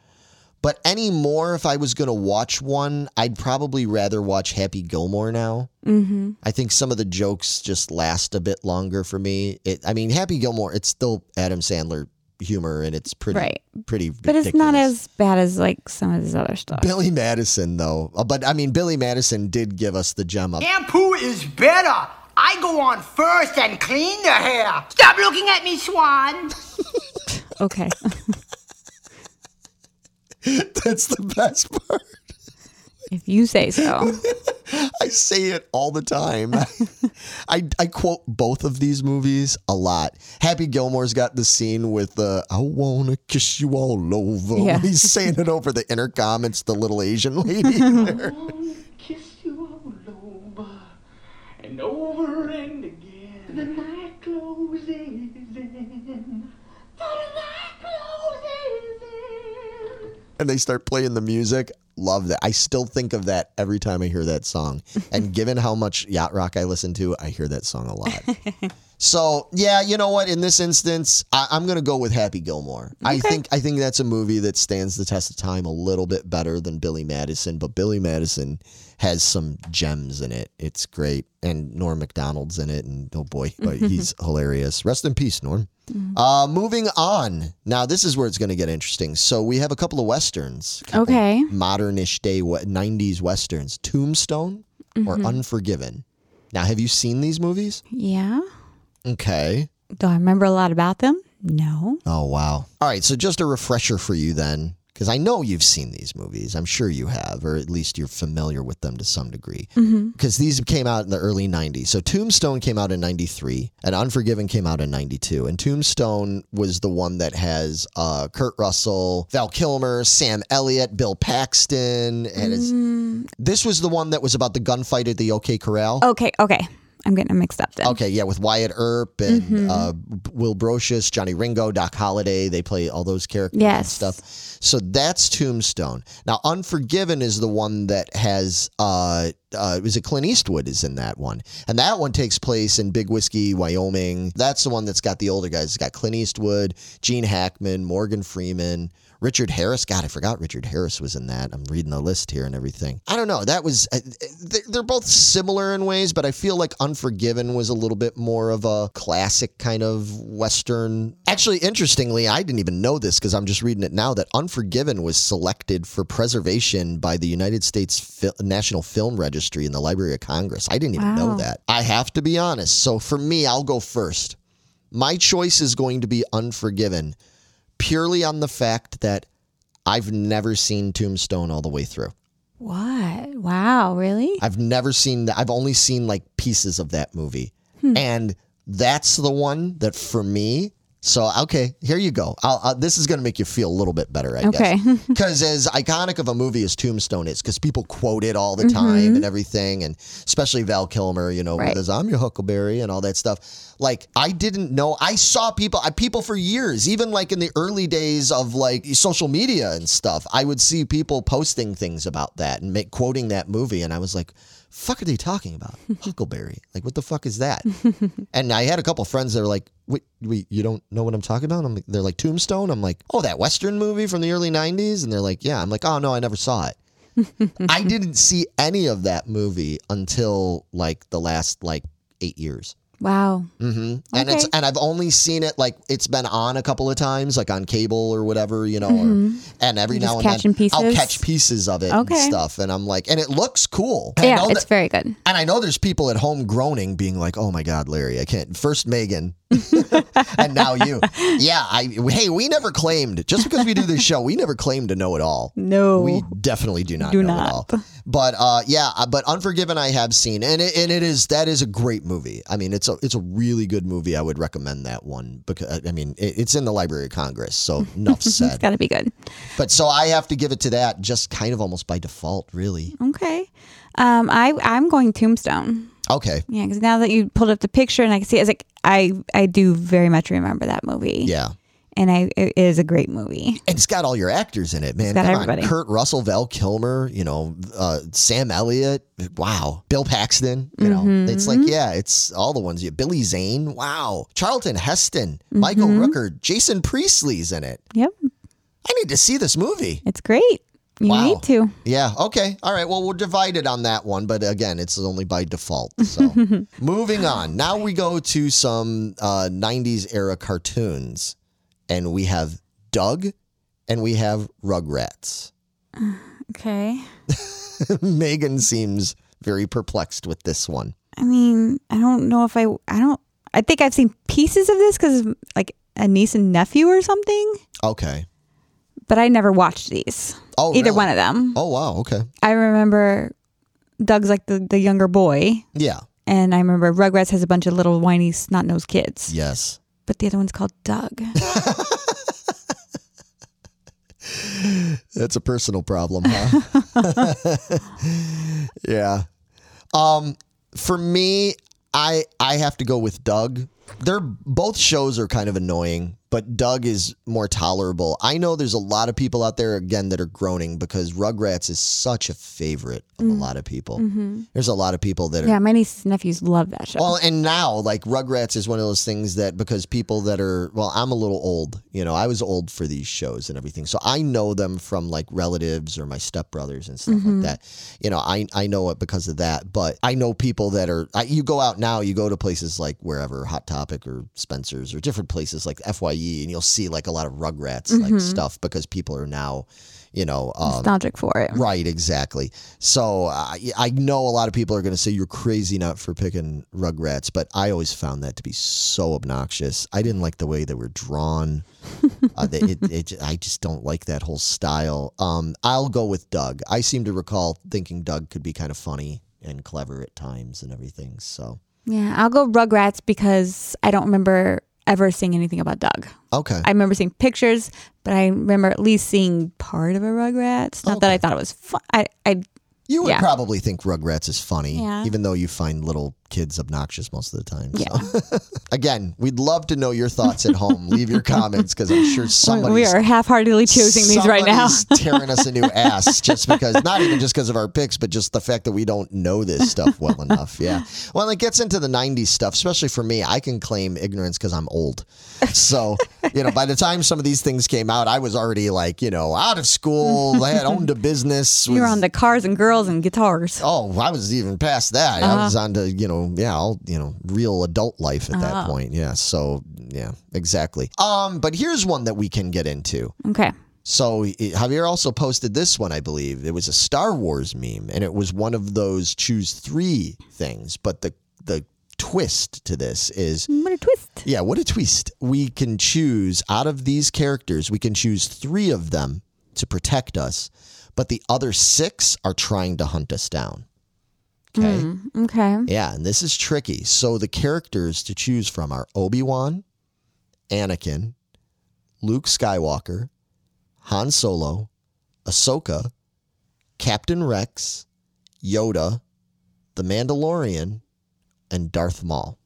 But anymore, if I was going to watch one, I'd probably rather watch Happy Gilmore now. Mm-hmm. I think some of the jokes just last a bit longer for me. It, I mean, Happy Gilmore, it's still Adam Sandler humor, and it's pretty, Right. pretty. But it's not as bad as like some of this other stuff. Billy Madison, though. Uh, But I mean, Billy Madison did give us the gem up. Shampoo is better. I go on first and clean the hair. Stop looking at me, Swan. Okay. That's the best part. if you say so. I say it all the time. I, I quote both of these movies a lot. Happy Gilmore's got the scene with the I wanna kiss you all over. Yeah. He's saying it over the intercom. It's the little Asian lady. there. And they start playing the music. Love that. I still think of that every time I hear that song. And given how much yacht rock I listen to, I hear that song a lot. so yeah, you know what? In this instance, I, I'm gonna go with Happy Gilmore. I think I think that's a movie that stands the test of time a little bit better than Billy Madison, but Billy Madison has some gems in it. It's great, and Norm Macdonald's in it, and oh boy, but he's hilarious. Rest in peace, Norm. Uh, moving on. Now this is where it's going to get interesting. So we have a couple of westerns Okay. modernish day we- 90s westerns tombstone or unforgiven now have you seen these movies Yeah. Okay Do I remember a lot about them? No. oh wow all right so just a refresher for you then because i know you've seen these movies i'm sure you have or at least you're familiar with them to some degree because these came out in the early 90s so tombstone came out in 93 and unforgiven came out in 92 and tombstone was the one that has uh, kurt russell val kilmer sam elliott bill paxton and it's, this was the one that was about the gunfight at the ok corral Okay. Okay. I'm getting them mixed up then. Okay, yeah, with Wyatt Earp and uh, Will Brocius, Johnny Ringo, Doc Holliday. They play all those characters and Yes. stuff. So that's Tombstone. Now, Unforgiven is the one that has. Uh, uh, was it Clint Eastwood is in that one, and that one takes place in Big Whiskey, Wyoming. That's the one that's got the older guys. It's got Clint Eastwood, Gene Hackman, Morgan Freeman. Richard Harris, God, I forgot Richard Harris was in that. I'm reading the list here and everything. I don't know. That was uh, they're- both similar in ways, but I feel like Unforgiven was a little bit more of a classic kind of western. Actually, interestingly, I didn't even know this because I'm just reading it now that Unforgiven was selected for preservation by the United States Fil- National Film Registry in the Library of Congress. I didn't even know that. I have to be honest. So for me, I'll go first. My choice is going to be Unforgiven purely on the fact that I've never seen Tombstone all the way through. What? Wow, really? I've never seen that. I've only seen like pieces of that movie. Hmm. And that's the one that for me. So, okay, here you go. I'll, this is going to make you feel a little bit better, I Okay. guess. Because as iconic of a movie as Tombstone is, because people quote it all the Mm-hmm. time and everything, and especially Val Kilmer, you know, Right. with his "I'm your Huckleberry" and all that stuff. Like, I didn't know. I saw people, I, people for years, even like in the early days of like social media and stuff. I would see people posting things about that and make quoting that movie, and I was like, "Fuck, are they talking about Huckleberry? Like, what the fuck is that?" and I had a couple friends that were like, "Wait, wait, you don't know what I'm talking about?" I'm like, they're like Tombstone. I'm like, "Oh, that Western movie from the early '90s," and they're like, "Yeah." I'm like, "Oh no, I never saw it." I didn't see any of that movie until like the last like eight years. Wow. hmm And it's and I've only seen it like it's been on a couple of times, like on cable or whatever, you know. Or, and every You're now Mm-hmm. and then catching I'll catch pieces of it and Okay. stuff, and I'm like, and it looks cool. And Yeah, it's that- very good. and I know there's people at home groaning, being like, "Oh my God, Larry, I can't." First Megan, and now you. Yeah, I. Hey, we never claimed just because we do this show, we never claimed to know it all. No. we definitely do not Do know not. it all. But uh, yeah, uh, but Unforgiven I have seen, and it, and it is that is a great movie. I mean, it's a it's a really good movie. I would recommend that one because I mean, it, it's in the Library of Congress, so enough said. it's got to be good. but so I have to give it to that, just kind of almost by default, really. Okay. Um, I I'm going Tombstone. Okay, Yeah, because now that you pulled up the picture and I can see, it, it's like I I do very much remember that movie. yeah. And I it is a great movie. And it's got all your actors in it, man. got Come everybody. on. Kurt Russell, Val Kilmer, you know, uh, Sam Elliott. Wow. Bill Paxton. You know, Mm-hmm. it's like, yeah, it's all the ones. You Billy Zane. Wow. Charlton Heston. Michael Mm-hmm. Rooker. Jason Priestley's in it. Yep, I need to see this movie. it's great. You Wow. need to. Yeah. Okay. All right. Well, we're divided on that one, but again, it's only by default. So, moving on. Now we go to some uh, '90s era cartoons, and we have Doug, and we have Rugrats. Okay. Megan seems very perplexed with this one. I mean, I don't know if I I don't. I think I've seen pieces of this because like a niece and nephew or something, Okay. but I never watched these. Oh, Either really? one of them. Oh, wow. Okay. I remember Doug's like the, the younger boy, Yeah. and I remember Rugrats has a bunch of little whiny snot nosed kids, Yes. But the other one's called Doug. That's a personal problem, huh? yeah. Um, for me, I I have to go with Doug. They're both shows are kind of annoying, but Doug is more tolerable. I know there's a lot of people out there again that are groaning because Rugrats is such a favorite of a mm. lot of people. Mm-hmm. There's a lot of people that are yeah, my nieces and nephews love that show. well, and now like Rugrats is one of those things that because people that are well, I'm a little old. You know, I was old for these shows and everything, so I know them from like relatives or my stepbrothers and stuff like mm-hmm. that. You know, I I know it because of that. But I know people that are. I, you go out now, you go to places like wherever Hot Topic or Spencer's or different places like And you'll see like a lot of Rugrats like stuff because people are now, you know, um, Nostalgic for it. Right, exactly. So uh, I know a lot of people are going to say you're crazy not for picking Rugrats, but I always found that to be so obnoxious. I didn't like the way they were drawn. uh, they, it, it, I just don't like that whole style. Um, I'll go with Doug. I seem to recall thinking Doug could be kind of funny and clever at times and everything. So Yeah, I'll go Rugrats because I don't remember ever seeing anything about Doug. okay, I remember seeing pictures, but I remember at least seeing part of a Rugrats. Not that I thought it was fun. I, I You would Yeah. probably think Rugrats is funny, Yeah. even though you find little kids obnoxious most of the time. Yeah. So. Again, we'd love to know your thoughts at home. Leave your comments because I'm sure somebody we are half-heartedly choosing these right now. tearing us a new ass just because, not even just because of our picks, but just the fact that we don't know this stuff well enough. Yeah. Well, it gets into the 90s stuff, especially for me. I can claim ignorance because I'm old. So, you know, by the time some of these things came out, I was already like, you know, out of school. I had owned a business. you were on the cars and girls and guitars. Oh, I was even past that. Uh-huh. I was on to, you know, yeah, all, you know, real adult life at that point. Yeah. So, yeah, exactly. Um, but here's one that we can get into. Okay. So Javier also posted this one, I believe. It was a Star Wars meme, and it was one of those choose three things. But the the twist to this is, What a twist. yeah, what a twist! We can choose out of these characters, we can choose three of them to protect us, but the other six are trying to hunt us down. Okay. Mm, okay. Yeah, and this is tricky. So the characters to choose from are Obi Wan, Anakin, Luke Skywalker, Han Solo, Ahsoka, Captain Rex, Yoda, The Mandalorian, and Darth Maul.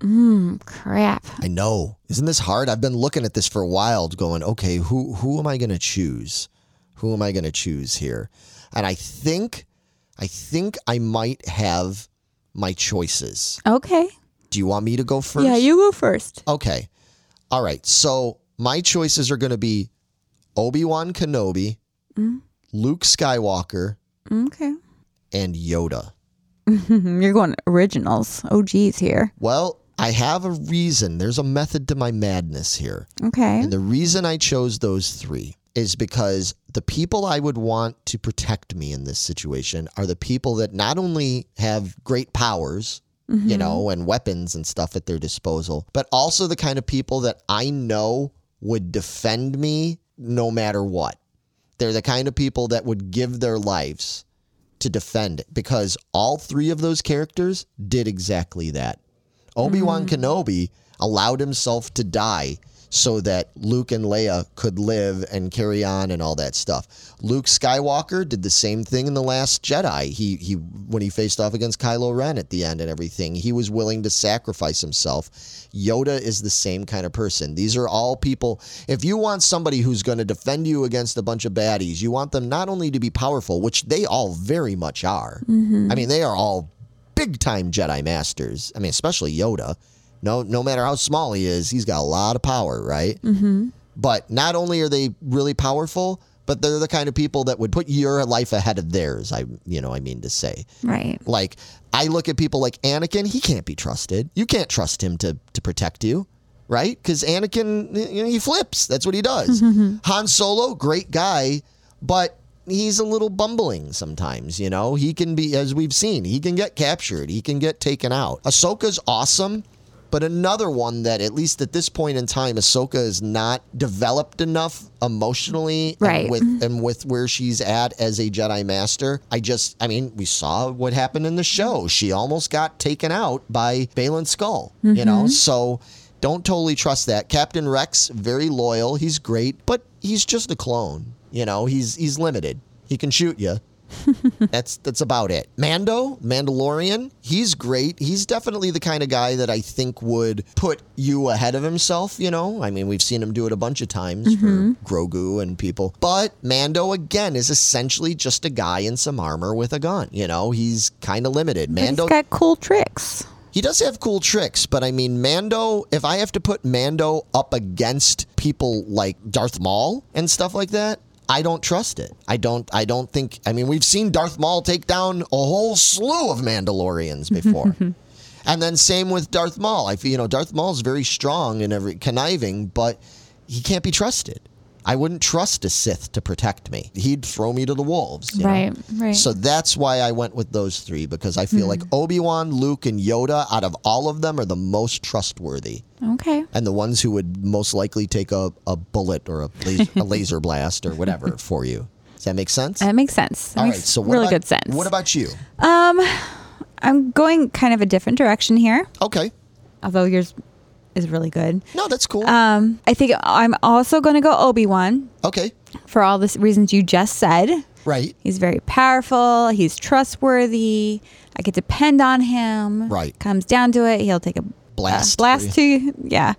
Mmm, crap. I know. Isn't this hard? I've been looking at this for a while, going, okay, who who am I going to choose? Who am I going to choose here? And I think, I think I might have my choices. Okay. Do you want me to go first? Yeah, you go first. Okay. All right. So my choices are going to be Obi Wan Kenobi, mm-hmm. Luke Skywalker, Okay. and Yoda. You're going originals. Oh, geez, here. Well, I have a reason. There's a method to my madness here. Okay. And the reason I chose those three is because the people I would want to protect me in this situation are the people that not only have great powers, you mm-hmm. know, and weapons and stuff at their disposal, but also the kind of people that I know would defend me no matter what. They're the kind of people that would give their lives to defend it because all three of those characters did exactly that. Obi Wan mm-hmm. Kenobi allowed himself to die so that Luke and Leia could live and carry on and all that stuff. Luke Skywalker did the same thing in the Last Jedi. He he when he faced off against Kylo Ren at the end and everything, he was willing to sacrifice himself. Yoda is the same kind of person. These are all people. If you want somebody who's going to defend you against a bunch of baddies, you want them not only to be powerful, which they all very much are. Mm-hmm. I mean, they are all big time Jedi masters. I mean, especially Yoda. No, no matter how small he is, he's got a lot of power, right? Mm-hmm. But not only are they really powerful, but they're the kind of people that would put your life ahead of theirs. I, you know, I mean to say, Right. like I look at people like Anakin. He can't be trusted. You can't trust him to to protect you. Right? Because Anakin, you know, he flips. That's what he does. Han Solo, great guy, but he's a little bumbling sometimes, you know. He can be, as we've seen, he can get captured, he can get taken out. Ahsoka's awesome, but another one that, at least at this point in time, Ahsoka is not developed enough emotionally Right. and with mm-hmm. and with where she's at as a Jedi Master. I just, I mean, we saw what happened in the show. She almost got taken out by Baylan Skoll, you know. Mm-hmm. So don't totally trust that. Captain Rex, very loyal. He's great, but he's just a clone. You know, he's he's limited. He can shoot you. that's that's about it. Mando, Mandalorian, he's great. He's definitely the kind of guy that I think would put you ahead of himself, you know? I mean, we've seen him do it a bunch of times for mm-hmm. Grogu and people. But Mando again is essentially just a guy in some armor with a gun, you know? He's kind of limited. Mando He's got cool tricks. he does have cool tricks, but I mean, Mando, if I have to put Mando up against people like Darth Maul and stuff like that, I don't trust it. I don't I don't think I mean, we've seen Darth Maul take down a whole slew of Mandalorians before. and then same with Darth Maul. I feel you know, Darth Maul's very strong and every conniving, but he can't be trusted. I wouldn't trust a Sith to protect me. He'd throw me to the wolves. you know? Right, right. So that's why I went with those three because I feel like Obi Wan, Luke, and Yoda, out of all of them, are the most trustworthy Okay. and the ones who would most likely take a, a bullet or a laser, a laser blast or whatever for you. Does that make sense? That makes sense. That all right. makes So what really about, good sense. What about you? Um, I'm going kind of a different direction here, Okay. although yours is really good. No, that's cool. Um, I think I'm also going to go Obi Wan okay. for all the reasons you just said. Right. He's very powerful. He's trustworthy. I could depend on him. Right. Comes down to it, he'll take a Blast blast to you. Yeah.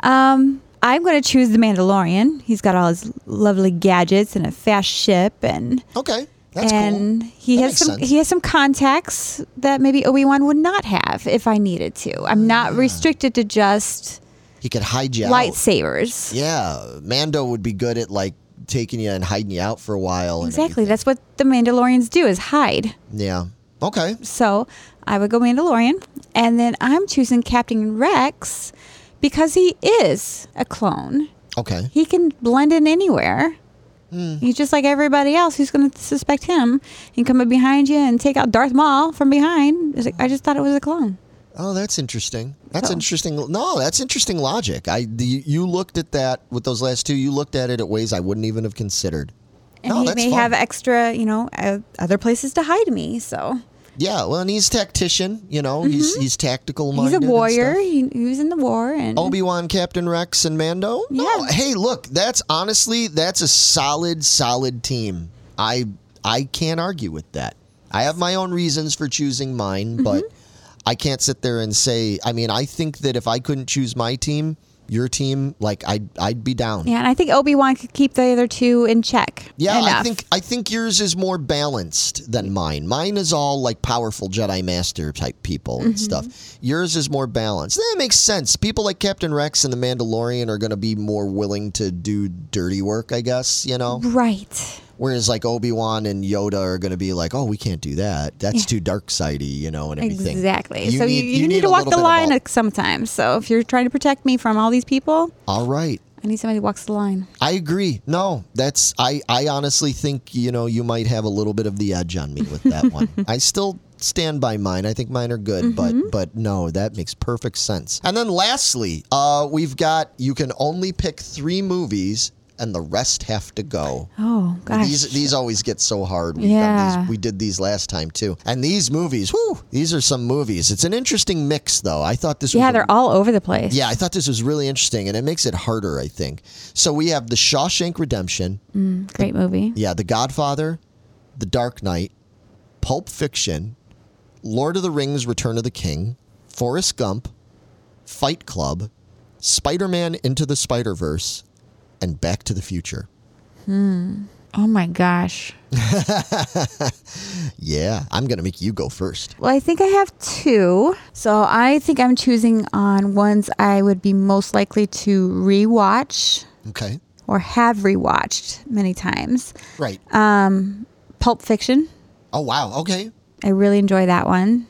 Um, I'm going to choose the Mandalorian. He's got all his lovely gadgets and a fast ship, and Okay. That's and cool. he That has some sense. he has some contacts that maybe Obi Wan would not have if I needed to. I'm not ah. restricted to just He could hide you out. lightsabers. Yeah. Mando would be good at like taking you and hiding you out for a while. Exactly. That's what the Mandalorians do is hide. Yeah. Okay. So I would go Mandalorian, and then I'm choosing Captain Rex because he is a clone. Okay. He can blend in anywhere. Hmm. He's just like everybody else who's going to suspect him. and come up behind you and take out Darth Maul from behind. Like, I just thought it was a clone. Oh, that's interesting. That's So- interesting. No, that's interesting logic. I the, you looked at that with those last two. You looked at it at ways I wouldn't even have considered. And no, he may fun. have extra, you know, uh, other places to hide me. So Yeah, well, and he's tactician. You know, he's he's tactical Mm-hmm. he's a warrior. He, he was in the war, and Obi Wan, Captain Rex, and Mando. No, Yeah. hey, look, that's honestly that's a solid, solid team. I I can't argue with that. I have my own reasons for choosing mine, Mm-hmm. but I can't sit there and say. I mean, I think that if I couldn't choose my team, your team, like I'd I'd be down. yeah, and I think Obi Wan could keep the other two in check. Yeah, I think I think yours is more balanced than mine. Mine is all like powerful Jedi Master type people Mm-hmm. and stuff. Yours is more balanced. That makes sense. People like Captain Rex and the Mandalorian are going to be more willing to do dirty work, I guess. You know, right. Whereas like Obi Wan and Yoda are going to be like, "Oh, we can't do that. That's too dark sidey," you know, and everything. Exactly. You so need- you, you, need, a to walk the line sometimes. So if you're trying to protect me from all these people, All right. I need somebody who walks the line. I agree. No, that's I. I honestly think you know you might have a little bit of the edge on me with that one. I still stand by mine. I think mine are good, but but no, that makes perfect sense. And then lastly, uh, we've got you can only pick three movies, and the rest have to go. Oh gosh. These these always get so hard. We've done Yeah. these, we did these last time too. And these movies, whoo, these are some movies. It's an interesting mix, though. I thought this was yeah, a- they're all over the place. yeah, I thought this was really interesting, and it makes it harder. I think. So we have the Shawshank Redemption. Mm, great movie. Yeah, The Godfather, The Dark Knight, Pulp Fiction, Lord of the Rings: Return of the King, Forrest Gump, Fight Club, Spider-Man: Into the Spider-Verse, and Back to the Future. Hmm. Oh my gosh. Yeah, I'm gonna make you go first. Well, I think I have two. So I think I'm choosing on ones I would be most likely to rewatch Okay. or have rewatched many times. Right. Um, Pulp Fiction. oh wow. Okay. I really enjoy that one.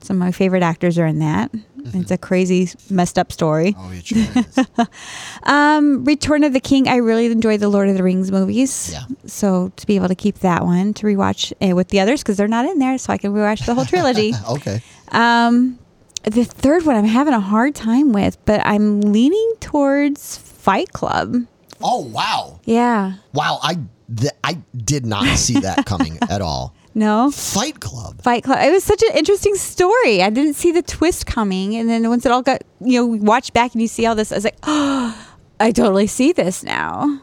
Some of my favorite actors are in that. It's a crazy, messed up story. Oh, it sure is. Um, Return of the King. I really enjoy the Lord of the Rings movies. Yeah. So to be able to keep that one to rewatch uh, with the others because they're not in there, so I can rewatch the whole trilogy. okay. um, the third one I'm having a hard time with, but I'm leaning towards Fight Club. Oh wow. Yeah. Wow. I th- I did not see that coming at all. No. Fight Club. Fight Club. It was such an interesting story. I didn't see the twist coming, and then once it all got, you know, watch back and you see all this, I was like, oh, I totally see this now.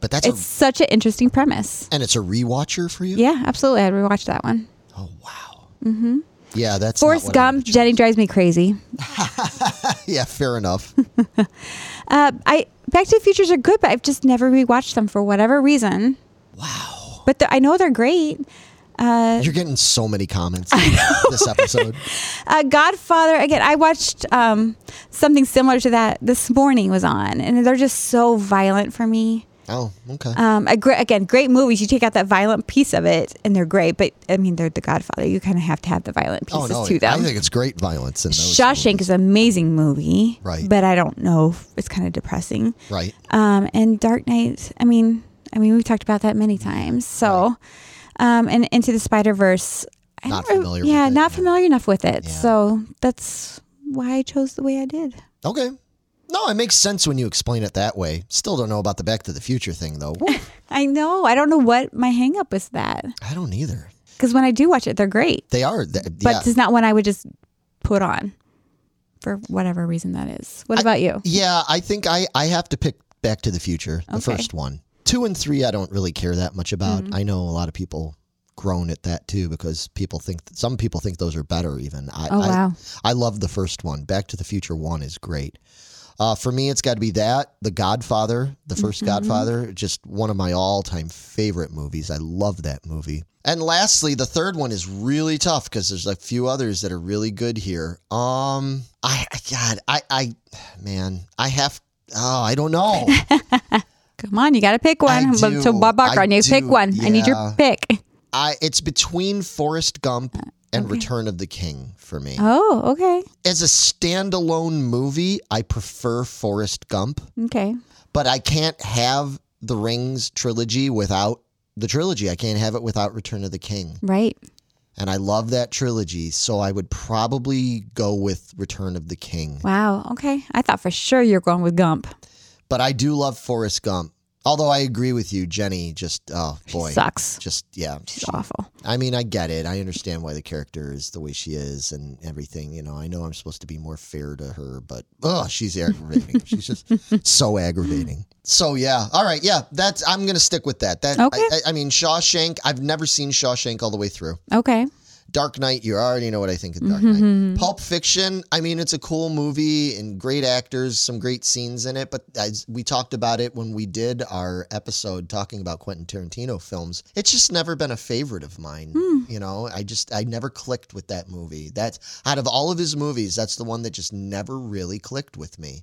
But that's It's a such an interesting premise. and it's a rewatcher for you. Yeah, absolutely. I'd rewatch that one. Oh wow. Mm-hmm. Yeah, that's Forrest Gump. Jenny drives me crazy. Yeah, fair enough. Uh, I Back to the Futures are good, but I've just never rewatched them for whatever reason. wow. But I know they're great. You're getting so many comments this episode. Uh, Godfather again. I watched um, something similar to that this morning was on, and they're just so violent for me. Oh, okay. Um, great, again, great movies. You take out that violent piece of it, and they're great. But I mean, they're The Godfather. You kind of have to have the violent oh pieces no, to I think it's great violence in those. Shawshank movies. is an amazing movie, Right. But I don't know. It's kind of depressing. right. Um, and Dark Knight. I mean, I mean, we've talked about that many times. So, um, and Into the Spider Verse. Not familiar with Yeah, it, not yeah. familiar enough with it. Yeah. So that's why I chose the way I did. Okay. No, it makes sense when you explain it that way. Still don't know about the Back to the Future thing though. I know. I don't know what my hang up was that I don't either. because when I do watch it, they're great. They are. but yeah. it's not one I would just put on for whatever reason that is. What about you? Yeah, I think I, I have to pick Back to the Future, the Okay. first one. Two and three, I don't really care that much about. Mm-hmm. I know a lot of people groan at that too because people think some people think those are better. Even I, Oh, I, wow. I love the first one. Back to the Future one is great. Uh, for me, it's got to be that The Godfather, the 1st Mm-hmm. Godfather, just one of my all-time favorite movies. I love that movie. And lastly, the third one is really tough because there's a few others that are really good here. Um, I I- God, I I man, I have. Oh, I don't know. Come on, you got to pick I one. do. So Bob Barker, I I need to pick one. I need your pick. I it's between Forrest Gump uh, and Return of the King for me. Oh, okay. As a standalone movie, I prefer Forrest Gump, Okay. but I can't have the Rings trilogy without the trilogy. I can't have it without Return of the King. Right. And I love that trilogy, so I would probably go with Return of the King. Wow. Okay. I thought for sure you're going with Gump. But I do love Forrest Gump. Although I agree with you, Jenny just oh boy. Sucks. Just yeah. She's she- awful. I mean, I get it. I understand why the character is the way she is and everything. You know, I know I'm supposed to be more fair to her, but oh, she's aggravating. she's just so aggravating. So yeah, all right, yeah. That's I'm gonna stick with that. That Okay. I, I, I mean, Shawshank. I've never seen Shawshank all the way through. Okay. Dark Knight. You already know what I think of Dark Mm-hmm. Knight. Pulp Fiction. I mean, it's a cool movie and great actors, some great scenes in it. But as we talked about it when we did our episode talking about Quentin Tarantino films. It's just never been a favorite of mine. Hmm. You know, I just I never clicked with that movie. That's out of all of his movies, that's the one that just never really clicked with me.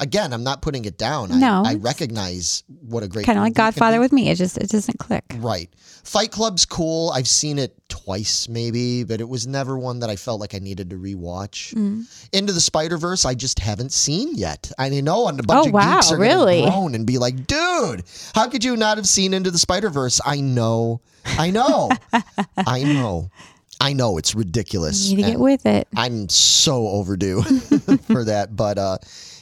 Again, I'm not putting it down. No, I, I recognize what a great Kind of like Godfather with me. It just it doesn't click. Right. Fight Club's cool. I've seen it twice, maybe, but it was never one that I felt like I needed to rewatch. Mm. Into the Spider Verse, I just haven't seen yet. I know, and a bunch Oh, of wow, geeks are really? going to groan and be like, "Dude, how could you not have seen Into the Spider Verse?" I know, I know, I know, I know. It's ridiculous. You need to get with it. I'm so overdue for that, but uh,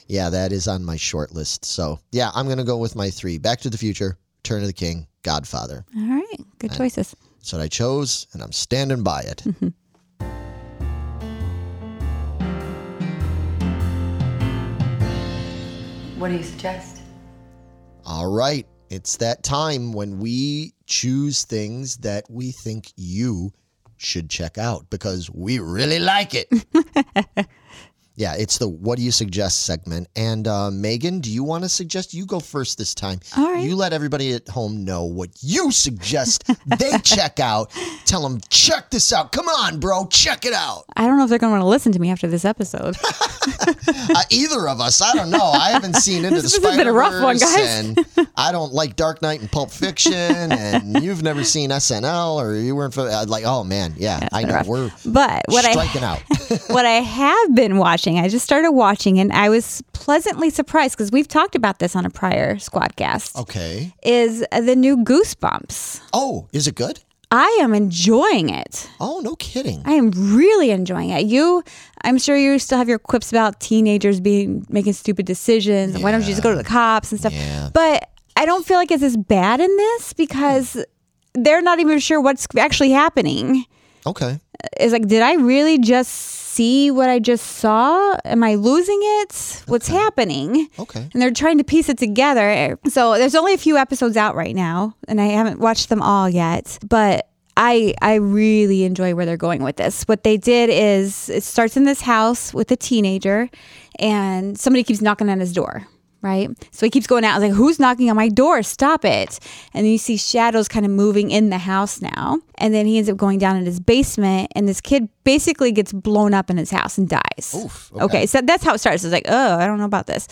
yeah, that is on my short list. So yeah, I'm gonna go with my three: Back to the Future, Turn of the King, Godfather. All right. Good choices. That's what I chose, and I'm standing by it. Mm-hmm. What do you suggest? All right. It's that time when we choose things that we think you should check out because we really like it. yeah, it's the What Do You Suggest segment. And uh, Megan, do you want to suggest? You go first this time. All right. You let everybody at home know what you suggest they check out. Tell them, check this out. Come on, bro, check it out. I don't know if they're going to want to listen to me after this episode. uh, either of us. I don't know. I haven't seen Into This the Spider been a rough one, guys. and I don't like Dark Knight and Pulp Fiction, and you've never seen SNL, or you weren't for, uh, like. Oh man, yeah, it's I know rough. we're But what I striking out. what I have been watching, I just started watching, and I was pleasantly surprised because we've talked about this on a prior Squadcast. okay. Is uh, the new Goosebumps? Oh, is it good? I am enjoying it. Oh, no kidding. I am really enjoying it. You, I'm sure you still have your quips about teenagers being making stupid decisions. and Why don't you just go to the cops and stuff? Yeah. But I don't feel like it's as bad in this because they're not even sure what's actually happening. Okay. It's like, did I really just see what I just saw? Am I losing it? What's happening? Okay. And they're trying to piece it together. So there's only a few episodes out right now, and I haven't watched them all yet. But I I really enjoy where they're going with this. What they did is it starts in this house with a teenager, and somebody keeps knocking on his door. Right, so he keeps going out. I was like, "Who's knocking on my door? Stop it!" And then you see shadows kind of moving in the house now. And then he ends up going down in his basement, and this kid basically gets blown up in his house and dies. Oof, okay. okay. so that's how it starts. It's like, oh, I don't know about this,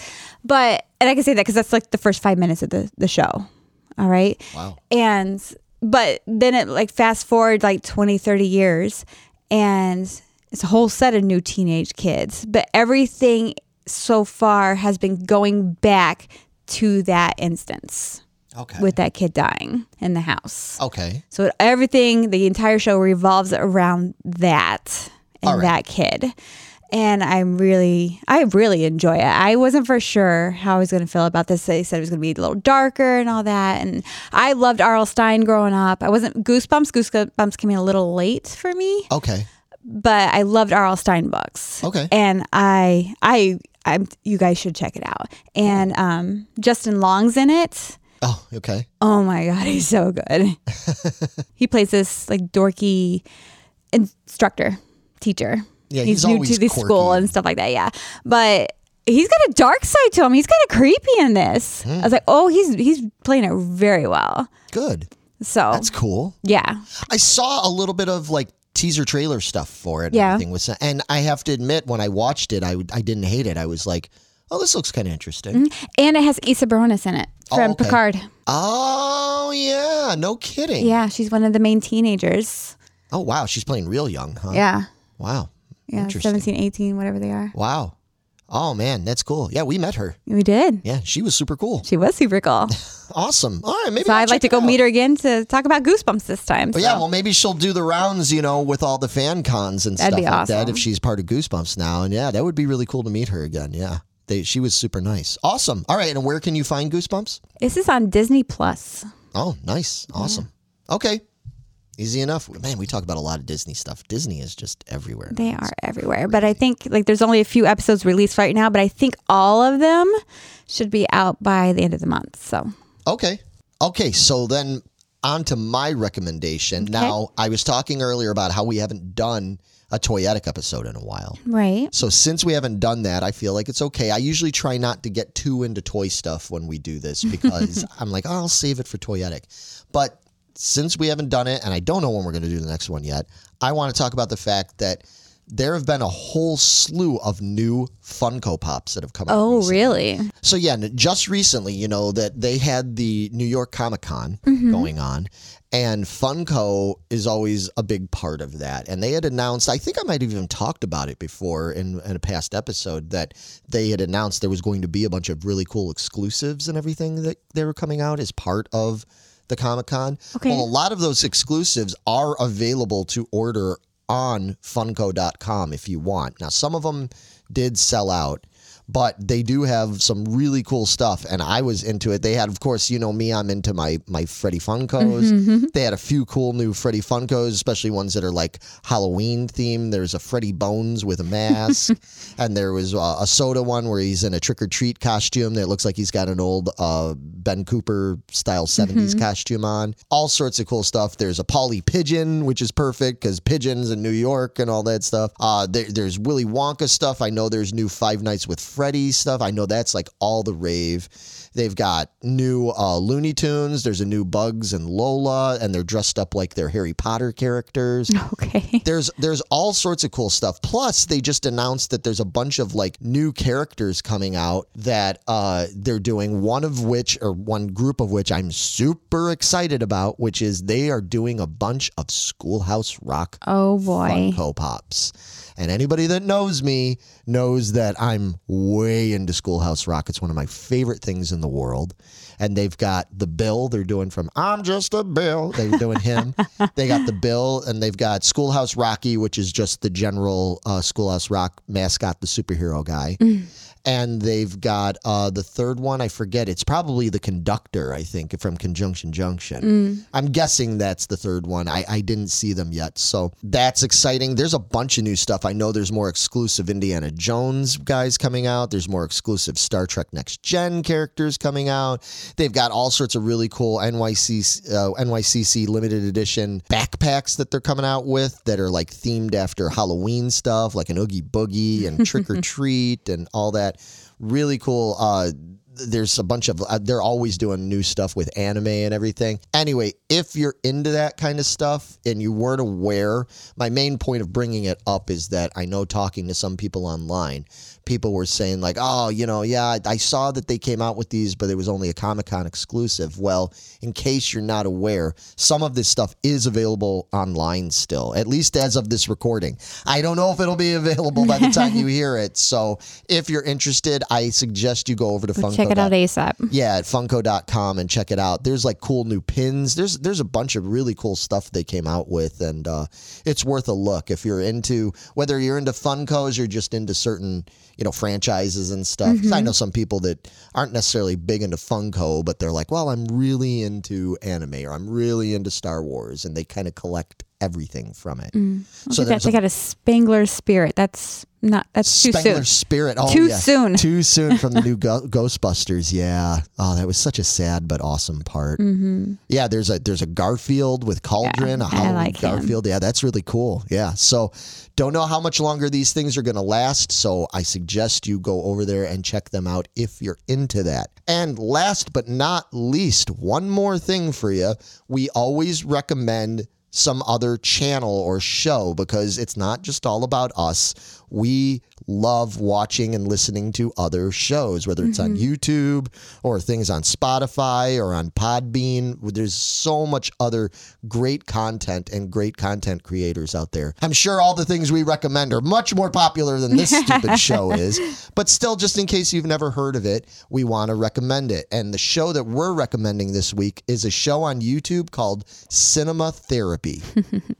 but and I can say that because that's like the first five minutes of the the show. All right. Wow. And but then it like fast forward like 20, 30 years, and it's a whole set of new teenage kids. But everything so far has been going back to that instance Okay. with that kid dying in the house. okay. So everything, the entire show revolves around that and right. that kid. And I'm really, I really enjoy it. I wasn't for sure how I was going to feel about this. They said it was going to be a little darker and all that. And I loved R.L. Stine growing up. I wasn't Goosebumps. Goosebumps came in a little late for me, Okay. but I loved R.L. Stine books. Okay. And I, I, I'm, you guys should check it out. And um, Justin Long's in it. Oh, okay. Oh my god, he's so good. he plays this like dorky instructor, teacher. Yeah, he's, he's new to the quirky. school and stuff like that. Yeah, but he's got a dark side to him. He's kind of creepy in this. Hmm. I was like, oh, he's he's playing it very well. Good. So That's cool. yeah, I saw a little bit of like teaser trailer stuff for it. and Yeah. everything was, and I have to admit, when I watched it, I I didn't hate it. I was like, oh, this looks kind of interesting. Mm-hmm. and it has Isa Briones in it Oh, from okay. Picard. Oh yeah, no kidding. Yeah, she's one of the main teenagers. Oh wow, she's playing real young, huh? Yeah, Wow. yeah, Interesting. 17, 18, whatever they are. Wow. Oh man, that's cool. Yeah, we met her. We did. Yeah, she was super cool. She was super cool. Awesome. All right, maybe So I'll I'd like to go out. meet her again to talk about Goosebumps this time. Oh, but so. yeah, well, maybe she'll do the rounds, you know, with all the fan cons and That'd stuff like that if she's part of Goosebumps now. And yeah, that would be really cool to meet her again. Yeah. They, she was super nice. Awesome. All right. And where can you find Goosebumps? this is on Disney Plus. Oh, nice. Awesome. Okay. Easy enough. Man, we talk about a lot of Disney stuff. Disney is just everywhere. They are everywhere, but I think like there's only a few episodes released right now, but I think all of them should be out by the end of the month. So Okay. Okay. So then on to my recommendation. Now, I was talking earlier about how we haven't done a Toyetic episode in a while. right, So since we haven't done that, I feel like it's okay. I usually try not to get too into toy stuff when we do this because I'm like, oh, I'll save it for Toyetic. But since we haven't done it, and I don't know when we're going to do the next one yet, I want to talk about the fact that there have been a whole slew of new Funko Pops that have come out. oh recently. really? So yeah, just recently, you know that they had the New York Comic Con mm-hmm. going on, and Funko is always a big part of that. And they had announced, I think I might have even talked about it before in, in a past episode, that they had announced there was going to be a bunch of really cool exclusives and everything that they were coming out as part of the Comic Con. Okay. Well, a lot of those exclusives are available to order on funko.com if you want. Now, some of them did sell out, but they do have some really cool stuff and I was into it. They had of course, you know me, I'm into my my Freddy Funkos. They had a few cool new Freddy Funkos, especially ones that are like Halloween themed. There's a Freddy Bones with a mask and there was uh, a soda one where he's in a trick or treat costume that looks like he's got an old uh, Ben Cooper style 70s costume on. All sorts of cool stuff. There's a Polly Pigeon, which is perfect because pigeons in New York and all that stuff. Uh, there, there's Willy Wonka stuff. I know there's new Five Nights with Freddy stuff. I know that's like all the rave. They've got new uh, Looney Tunes. There's a new Bugs and Lola, and they're dressed up like they're Harry Potter characters Okay. there's there's all sorts of cool stuff. Plus, they just announced that there's a bunch of like new characters coming out that uh, they're doing. One of which, or one group of which, I'm super excited about, which is they are doing a bunch of Schoolhouse Rock Oh boy. Funko Pops. And anybody that knows me knows that I'm way into Schoolhouse Rock. It's one of my favorite things in the world. And they've got the Bill they're doing from I'm Just a Bill. They're doing him. they got the Bill and they've got Schoolhouse Rocky, which is just the general uh, Schoolhouse Rock mascot, the superhero guy. And they've got uh, the third one, I forget. It's probably the conductor, I think, from Conjunction Junction. I'm guessing that's the third one. I, I didn't see them yet. So that's exciting. There's a bunch of new stuff. I know there's more exclusive Indiana Jones guys coming out. There's more exclusive Star Trek Next Gen characters coming out. They've got all sorts of really cool NYC, uh, NYCC limited edition backpacks that they're coming out with that are like themed after Halloween stuff, like an Oogie Boogie and Trick or Treat and all that. Really cool. Uh, there's a bunch of uh, they're always doing new stuff with anime and everything. Anyway, if you're into that kind of stuff and you weren't aware, my main point of bringing it up is that I know talking to some people online, people were saying like, "Oh, you know, yeah, I- I saw that they came out with these, but it was only a Comic-Con exclusive." Well, in case you're not aware, some of this stuff is available online still, at least as of this recording. I don't know if it'll be available by the time you hear it. So, if you're interested, I suggest you go over to Funko. Check it out ASAP. Yeah, at funko.com and check it out. There's like cool new pins. There's there's a bunch of really cool stuff they came out with and uh, it's worth a look if you're into whether you're into Funkos or just into certain, you know, franchises and stuff. 'Cause I mm-hmm. know some people that aren't necessarily big into Funko, but they're like, "Well, I'm really into anime or I'm really into Star Wars." And they kind of collect everything from it. Mm. So Look at that. They got a Spengler spirit. That's Not that's too Spengler soon. Spirit. Oh, Too yeah. soon. Too soon from the new Go- Ghostbusters. Yeah. Oh, that was such a sad but awesome part. Mm-hmm. Yeah. There's a there's a Garfield with Cauldron. Yeah, a I Halloween like him. Garfield. Yeah, that's really cool. Yeah. So don't know how much longer these things are going to last. So I suggest you go over there and check them out if you're into that. And last but not least, one more thing for you. We always recommend some other channel or show because it's not just all about us. We love watching and listening to other shows, whether it's on mm-hmm. YouTube or things on Spotify or on Podbean. There's so much other great content and great content creators out there. I'm sure all the things we recommend are much more popular than this stupid show is, but still, just in case you've never heard of it, we want to recommend it. And the show that we're recommending this week is a show on YouTube called Cinema Therapy.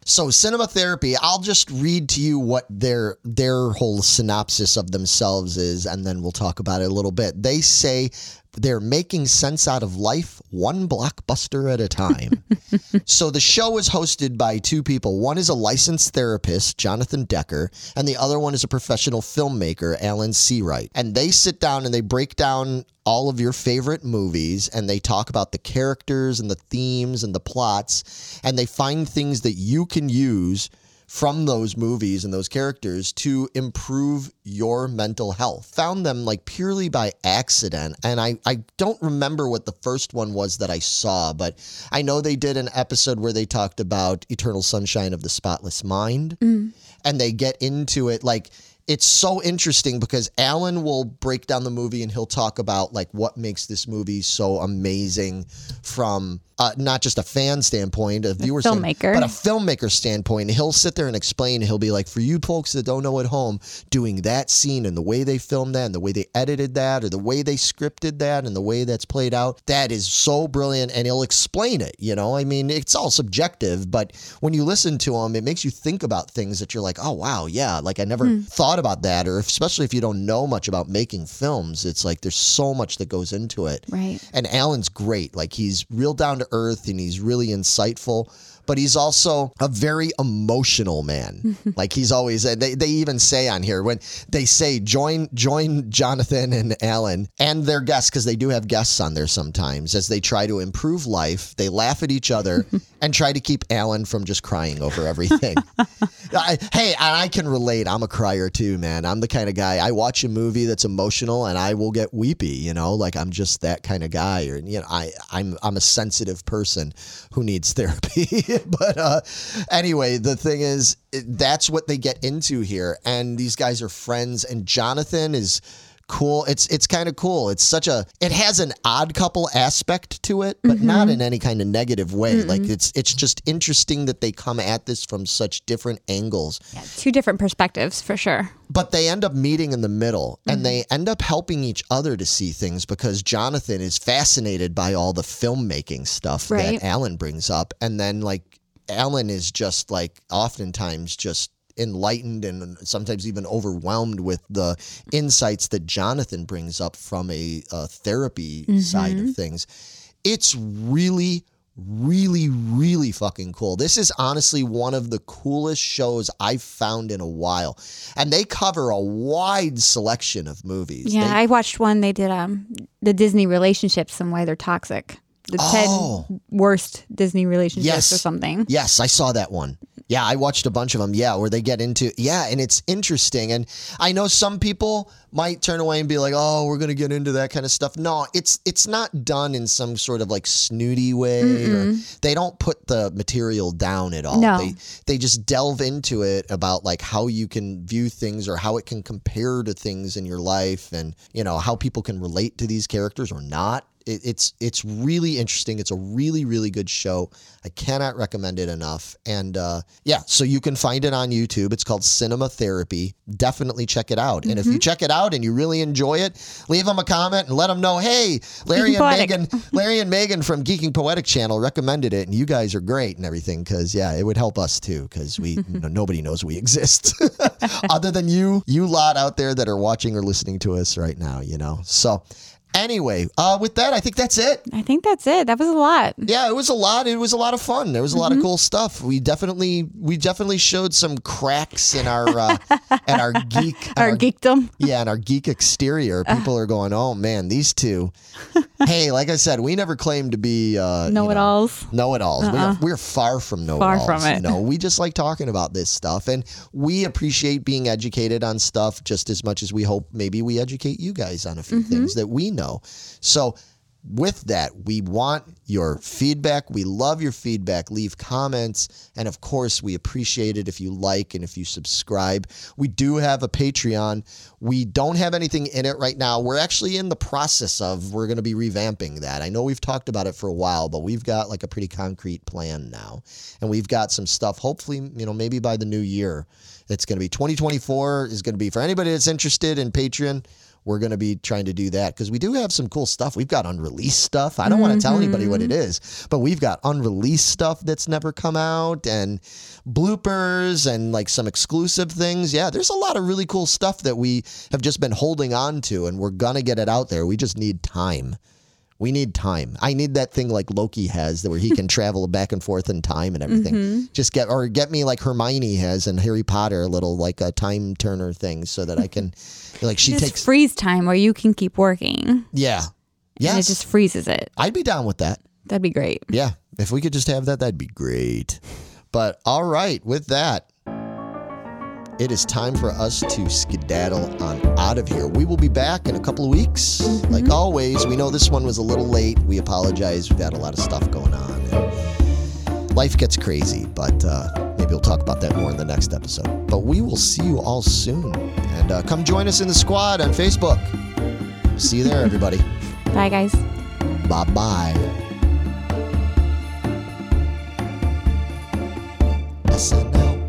So cinema therapy, I'll just read to you what their their whole synopsis of themselves is and then we'll talk about it a little bit. They say they're making sense out of life one blockbuster at a time. so the show is hosted by two people. One is a licensed therapist, Jonathan Decker, and the other one is a professional filmmaker, Alan Seawright. And they sit down and they break down all of your favorite movies and they talk about the characters and the themes and the plots and they find things that you can use from those movies and those characters to improve your mental health. Found them like purely by accident. And I, I don't remember what the first one was that I saw, but I know they did an episode where they talked about Eternal Sunshine of the Spotless Mind. Mm. And they get into it like it's so interesting because Alan will break down the movie and he'll talk about like what makes this movie so amazing from uh, not just a fan standpoint, a viewer standpoint, filmmaker. but a filmmaker standpoint. He'll sit there and explain. He'll be like, for you folks that don't know at home, doing that scene and the way they filmed that and the way they edited that or the way they scripted that and the way that's played out, that is so brilliant. And he'll explain it. You know, I mean, it's all subjective, but when you listen to him, it makes you think about things that you're like, oh, wow, yeah, like I never thought about that. Or if, especially if you don't know much about making films, it's like there's so much that goes into it. Right. And Alan's great. Like he's real down to earth and he's really insightful. But he's also a very emotional man. like he's always uh, they, they even say on here when they say join join Jonathan and Alan and their guests, because they do have guests on there sometimes, as they try to improve life, they laugh at each other and try to keep Alan from just crying over everything. I, hey, and I can relate. I'm a crier too, man. I'm the kind of guy. I watch a movie that's emotional, and I will get weepy. You know, like I'm just that kind of guy. Or you know, I I'm I'm a sensitive person who needs therapy. but uh, anyway, the thing is, that's what they get into here, and these guys are friends. And Jonathan is cool. It's it's kind of cool. It's such a it has an odd couple aspect to it, but mm-hmm. not in any kind of negative way. Like it's it's just interesting that they come at this from such different angles. Two different perspectives for sure. But they end up meeting in the middle and mm-hmm. they end up helping each other to see things because Jonathan is fascinated by all the filmmaking stuff Right. that Alan brings up. And then like Alan is just like oftentimes just enlightened and sometimes even overwhelmed with the insights that Jonathan brings up from a, uh therapy side of things. It's really really really fucking cool. This is honestly one of the coolest shows I've found in a while. And they cover a wide selection of movies. Yeah, They- I watched one they did um the Disney relationships and why they're toxic. The Oh. 10 worst Disney relationships Yes. or something. Yes, I saw that one. Yeah, I watched a bunch of them. Yeah, where they get into yeah, and it's interesting. And I know some people might turn away and be like, "Oh, we're gonna get into that kind of stuff." No, it's it's not done in some sort of like snooty way. Or they don't put the material down at all. No. They they just delve into it about like how you can view things or how it can compare to things in your life, and you know how people can relate to these characters or not it, it's it's really interesting. It's a really really good show. I cannot recommend it enough. And uh, yeah, so you can find it on YouTube. It's called Cinema Therapy. Definitely check it out. And if you check it out and you really enjoy it, leave them a comment and let them know. Hey, Larry and Megan, Larry and Megan from Geeking Poetic Channel recommended it, and you guys are great and everything. Because yeah, it would help us too. Because we you know, nobody knows we exist other than you, you lot out there that are watching or listening to us right now. You know, so. Anyway, uh, with that, I think that's it. I think that's it. That was a lot. Yeah, it was a lot. It was a lot of fun. There was a lot Mm-hmm. of cool stuff. We definitely, we definitely showed some cracks in our, uh, our geek, Our geekdom. yeah, and our geek exterior. People are going, oh man, these two. hey, like I said, we never claimed to be uh, Know it alls. Know it alls. We are, we're far from know it Uh-uh. Far alls. from it. Know, we just like talking about this stuff, and we appreciate being educated on stuff just as much as we hope maybe we educate you guys on a few Mm-hmm. things that we know. So. With that, we want your feedback. We love your feedback. Leave comments. And of course, we appreciate it if you like and if you subscribe. We do have a Patreon. We don't have anything in it right now. We're actually in the process of, we're going to be revamping that. I know we've talked about it for a while, but we've got like a pretty concrete plan now. And we've got some stuff, hopefully, you know, maybe by the new year. It's going to be 2024 is going to be for anybody that's interested in Patreon we're going to be trying to do that because we do have some cool stuff. We've got unreleased stuff. I don't want to tell anybody what it mm-hmm. is, but we've got unreleased stuff that's never come out and bloopers and like some exclusive things. Yeah, there's a lot of really cool stuff that we have just been holding on to and we're going to get it out there. We just need time. We need time. I need that thing like Loki has, where he can travel back and forth in time and everything. Mm-hmm. Just get or get me like Hermione has in Harry Potter, a little like a time turner thing, so that I can, like, she Just takes. freeze time where you can keep working. Yeah. Yeah. It just freezes it. I'd be down with that. That'd be great. Yeah. If we could just have that, that'd be great. But all right, with that, it is time for us to skedaddle on out of here. We will be back in a couple of weeks. Like always, we know this one was a little late. We apologize. We've got a lot of stuff going on. And life gets crazy, but uh, maybe we'll talk about that more in the next episode. But we will see you all soon. And uh, come join us in the squad on Facebook. See you there, everybody. Bye, guys. Bye bye. SNL.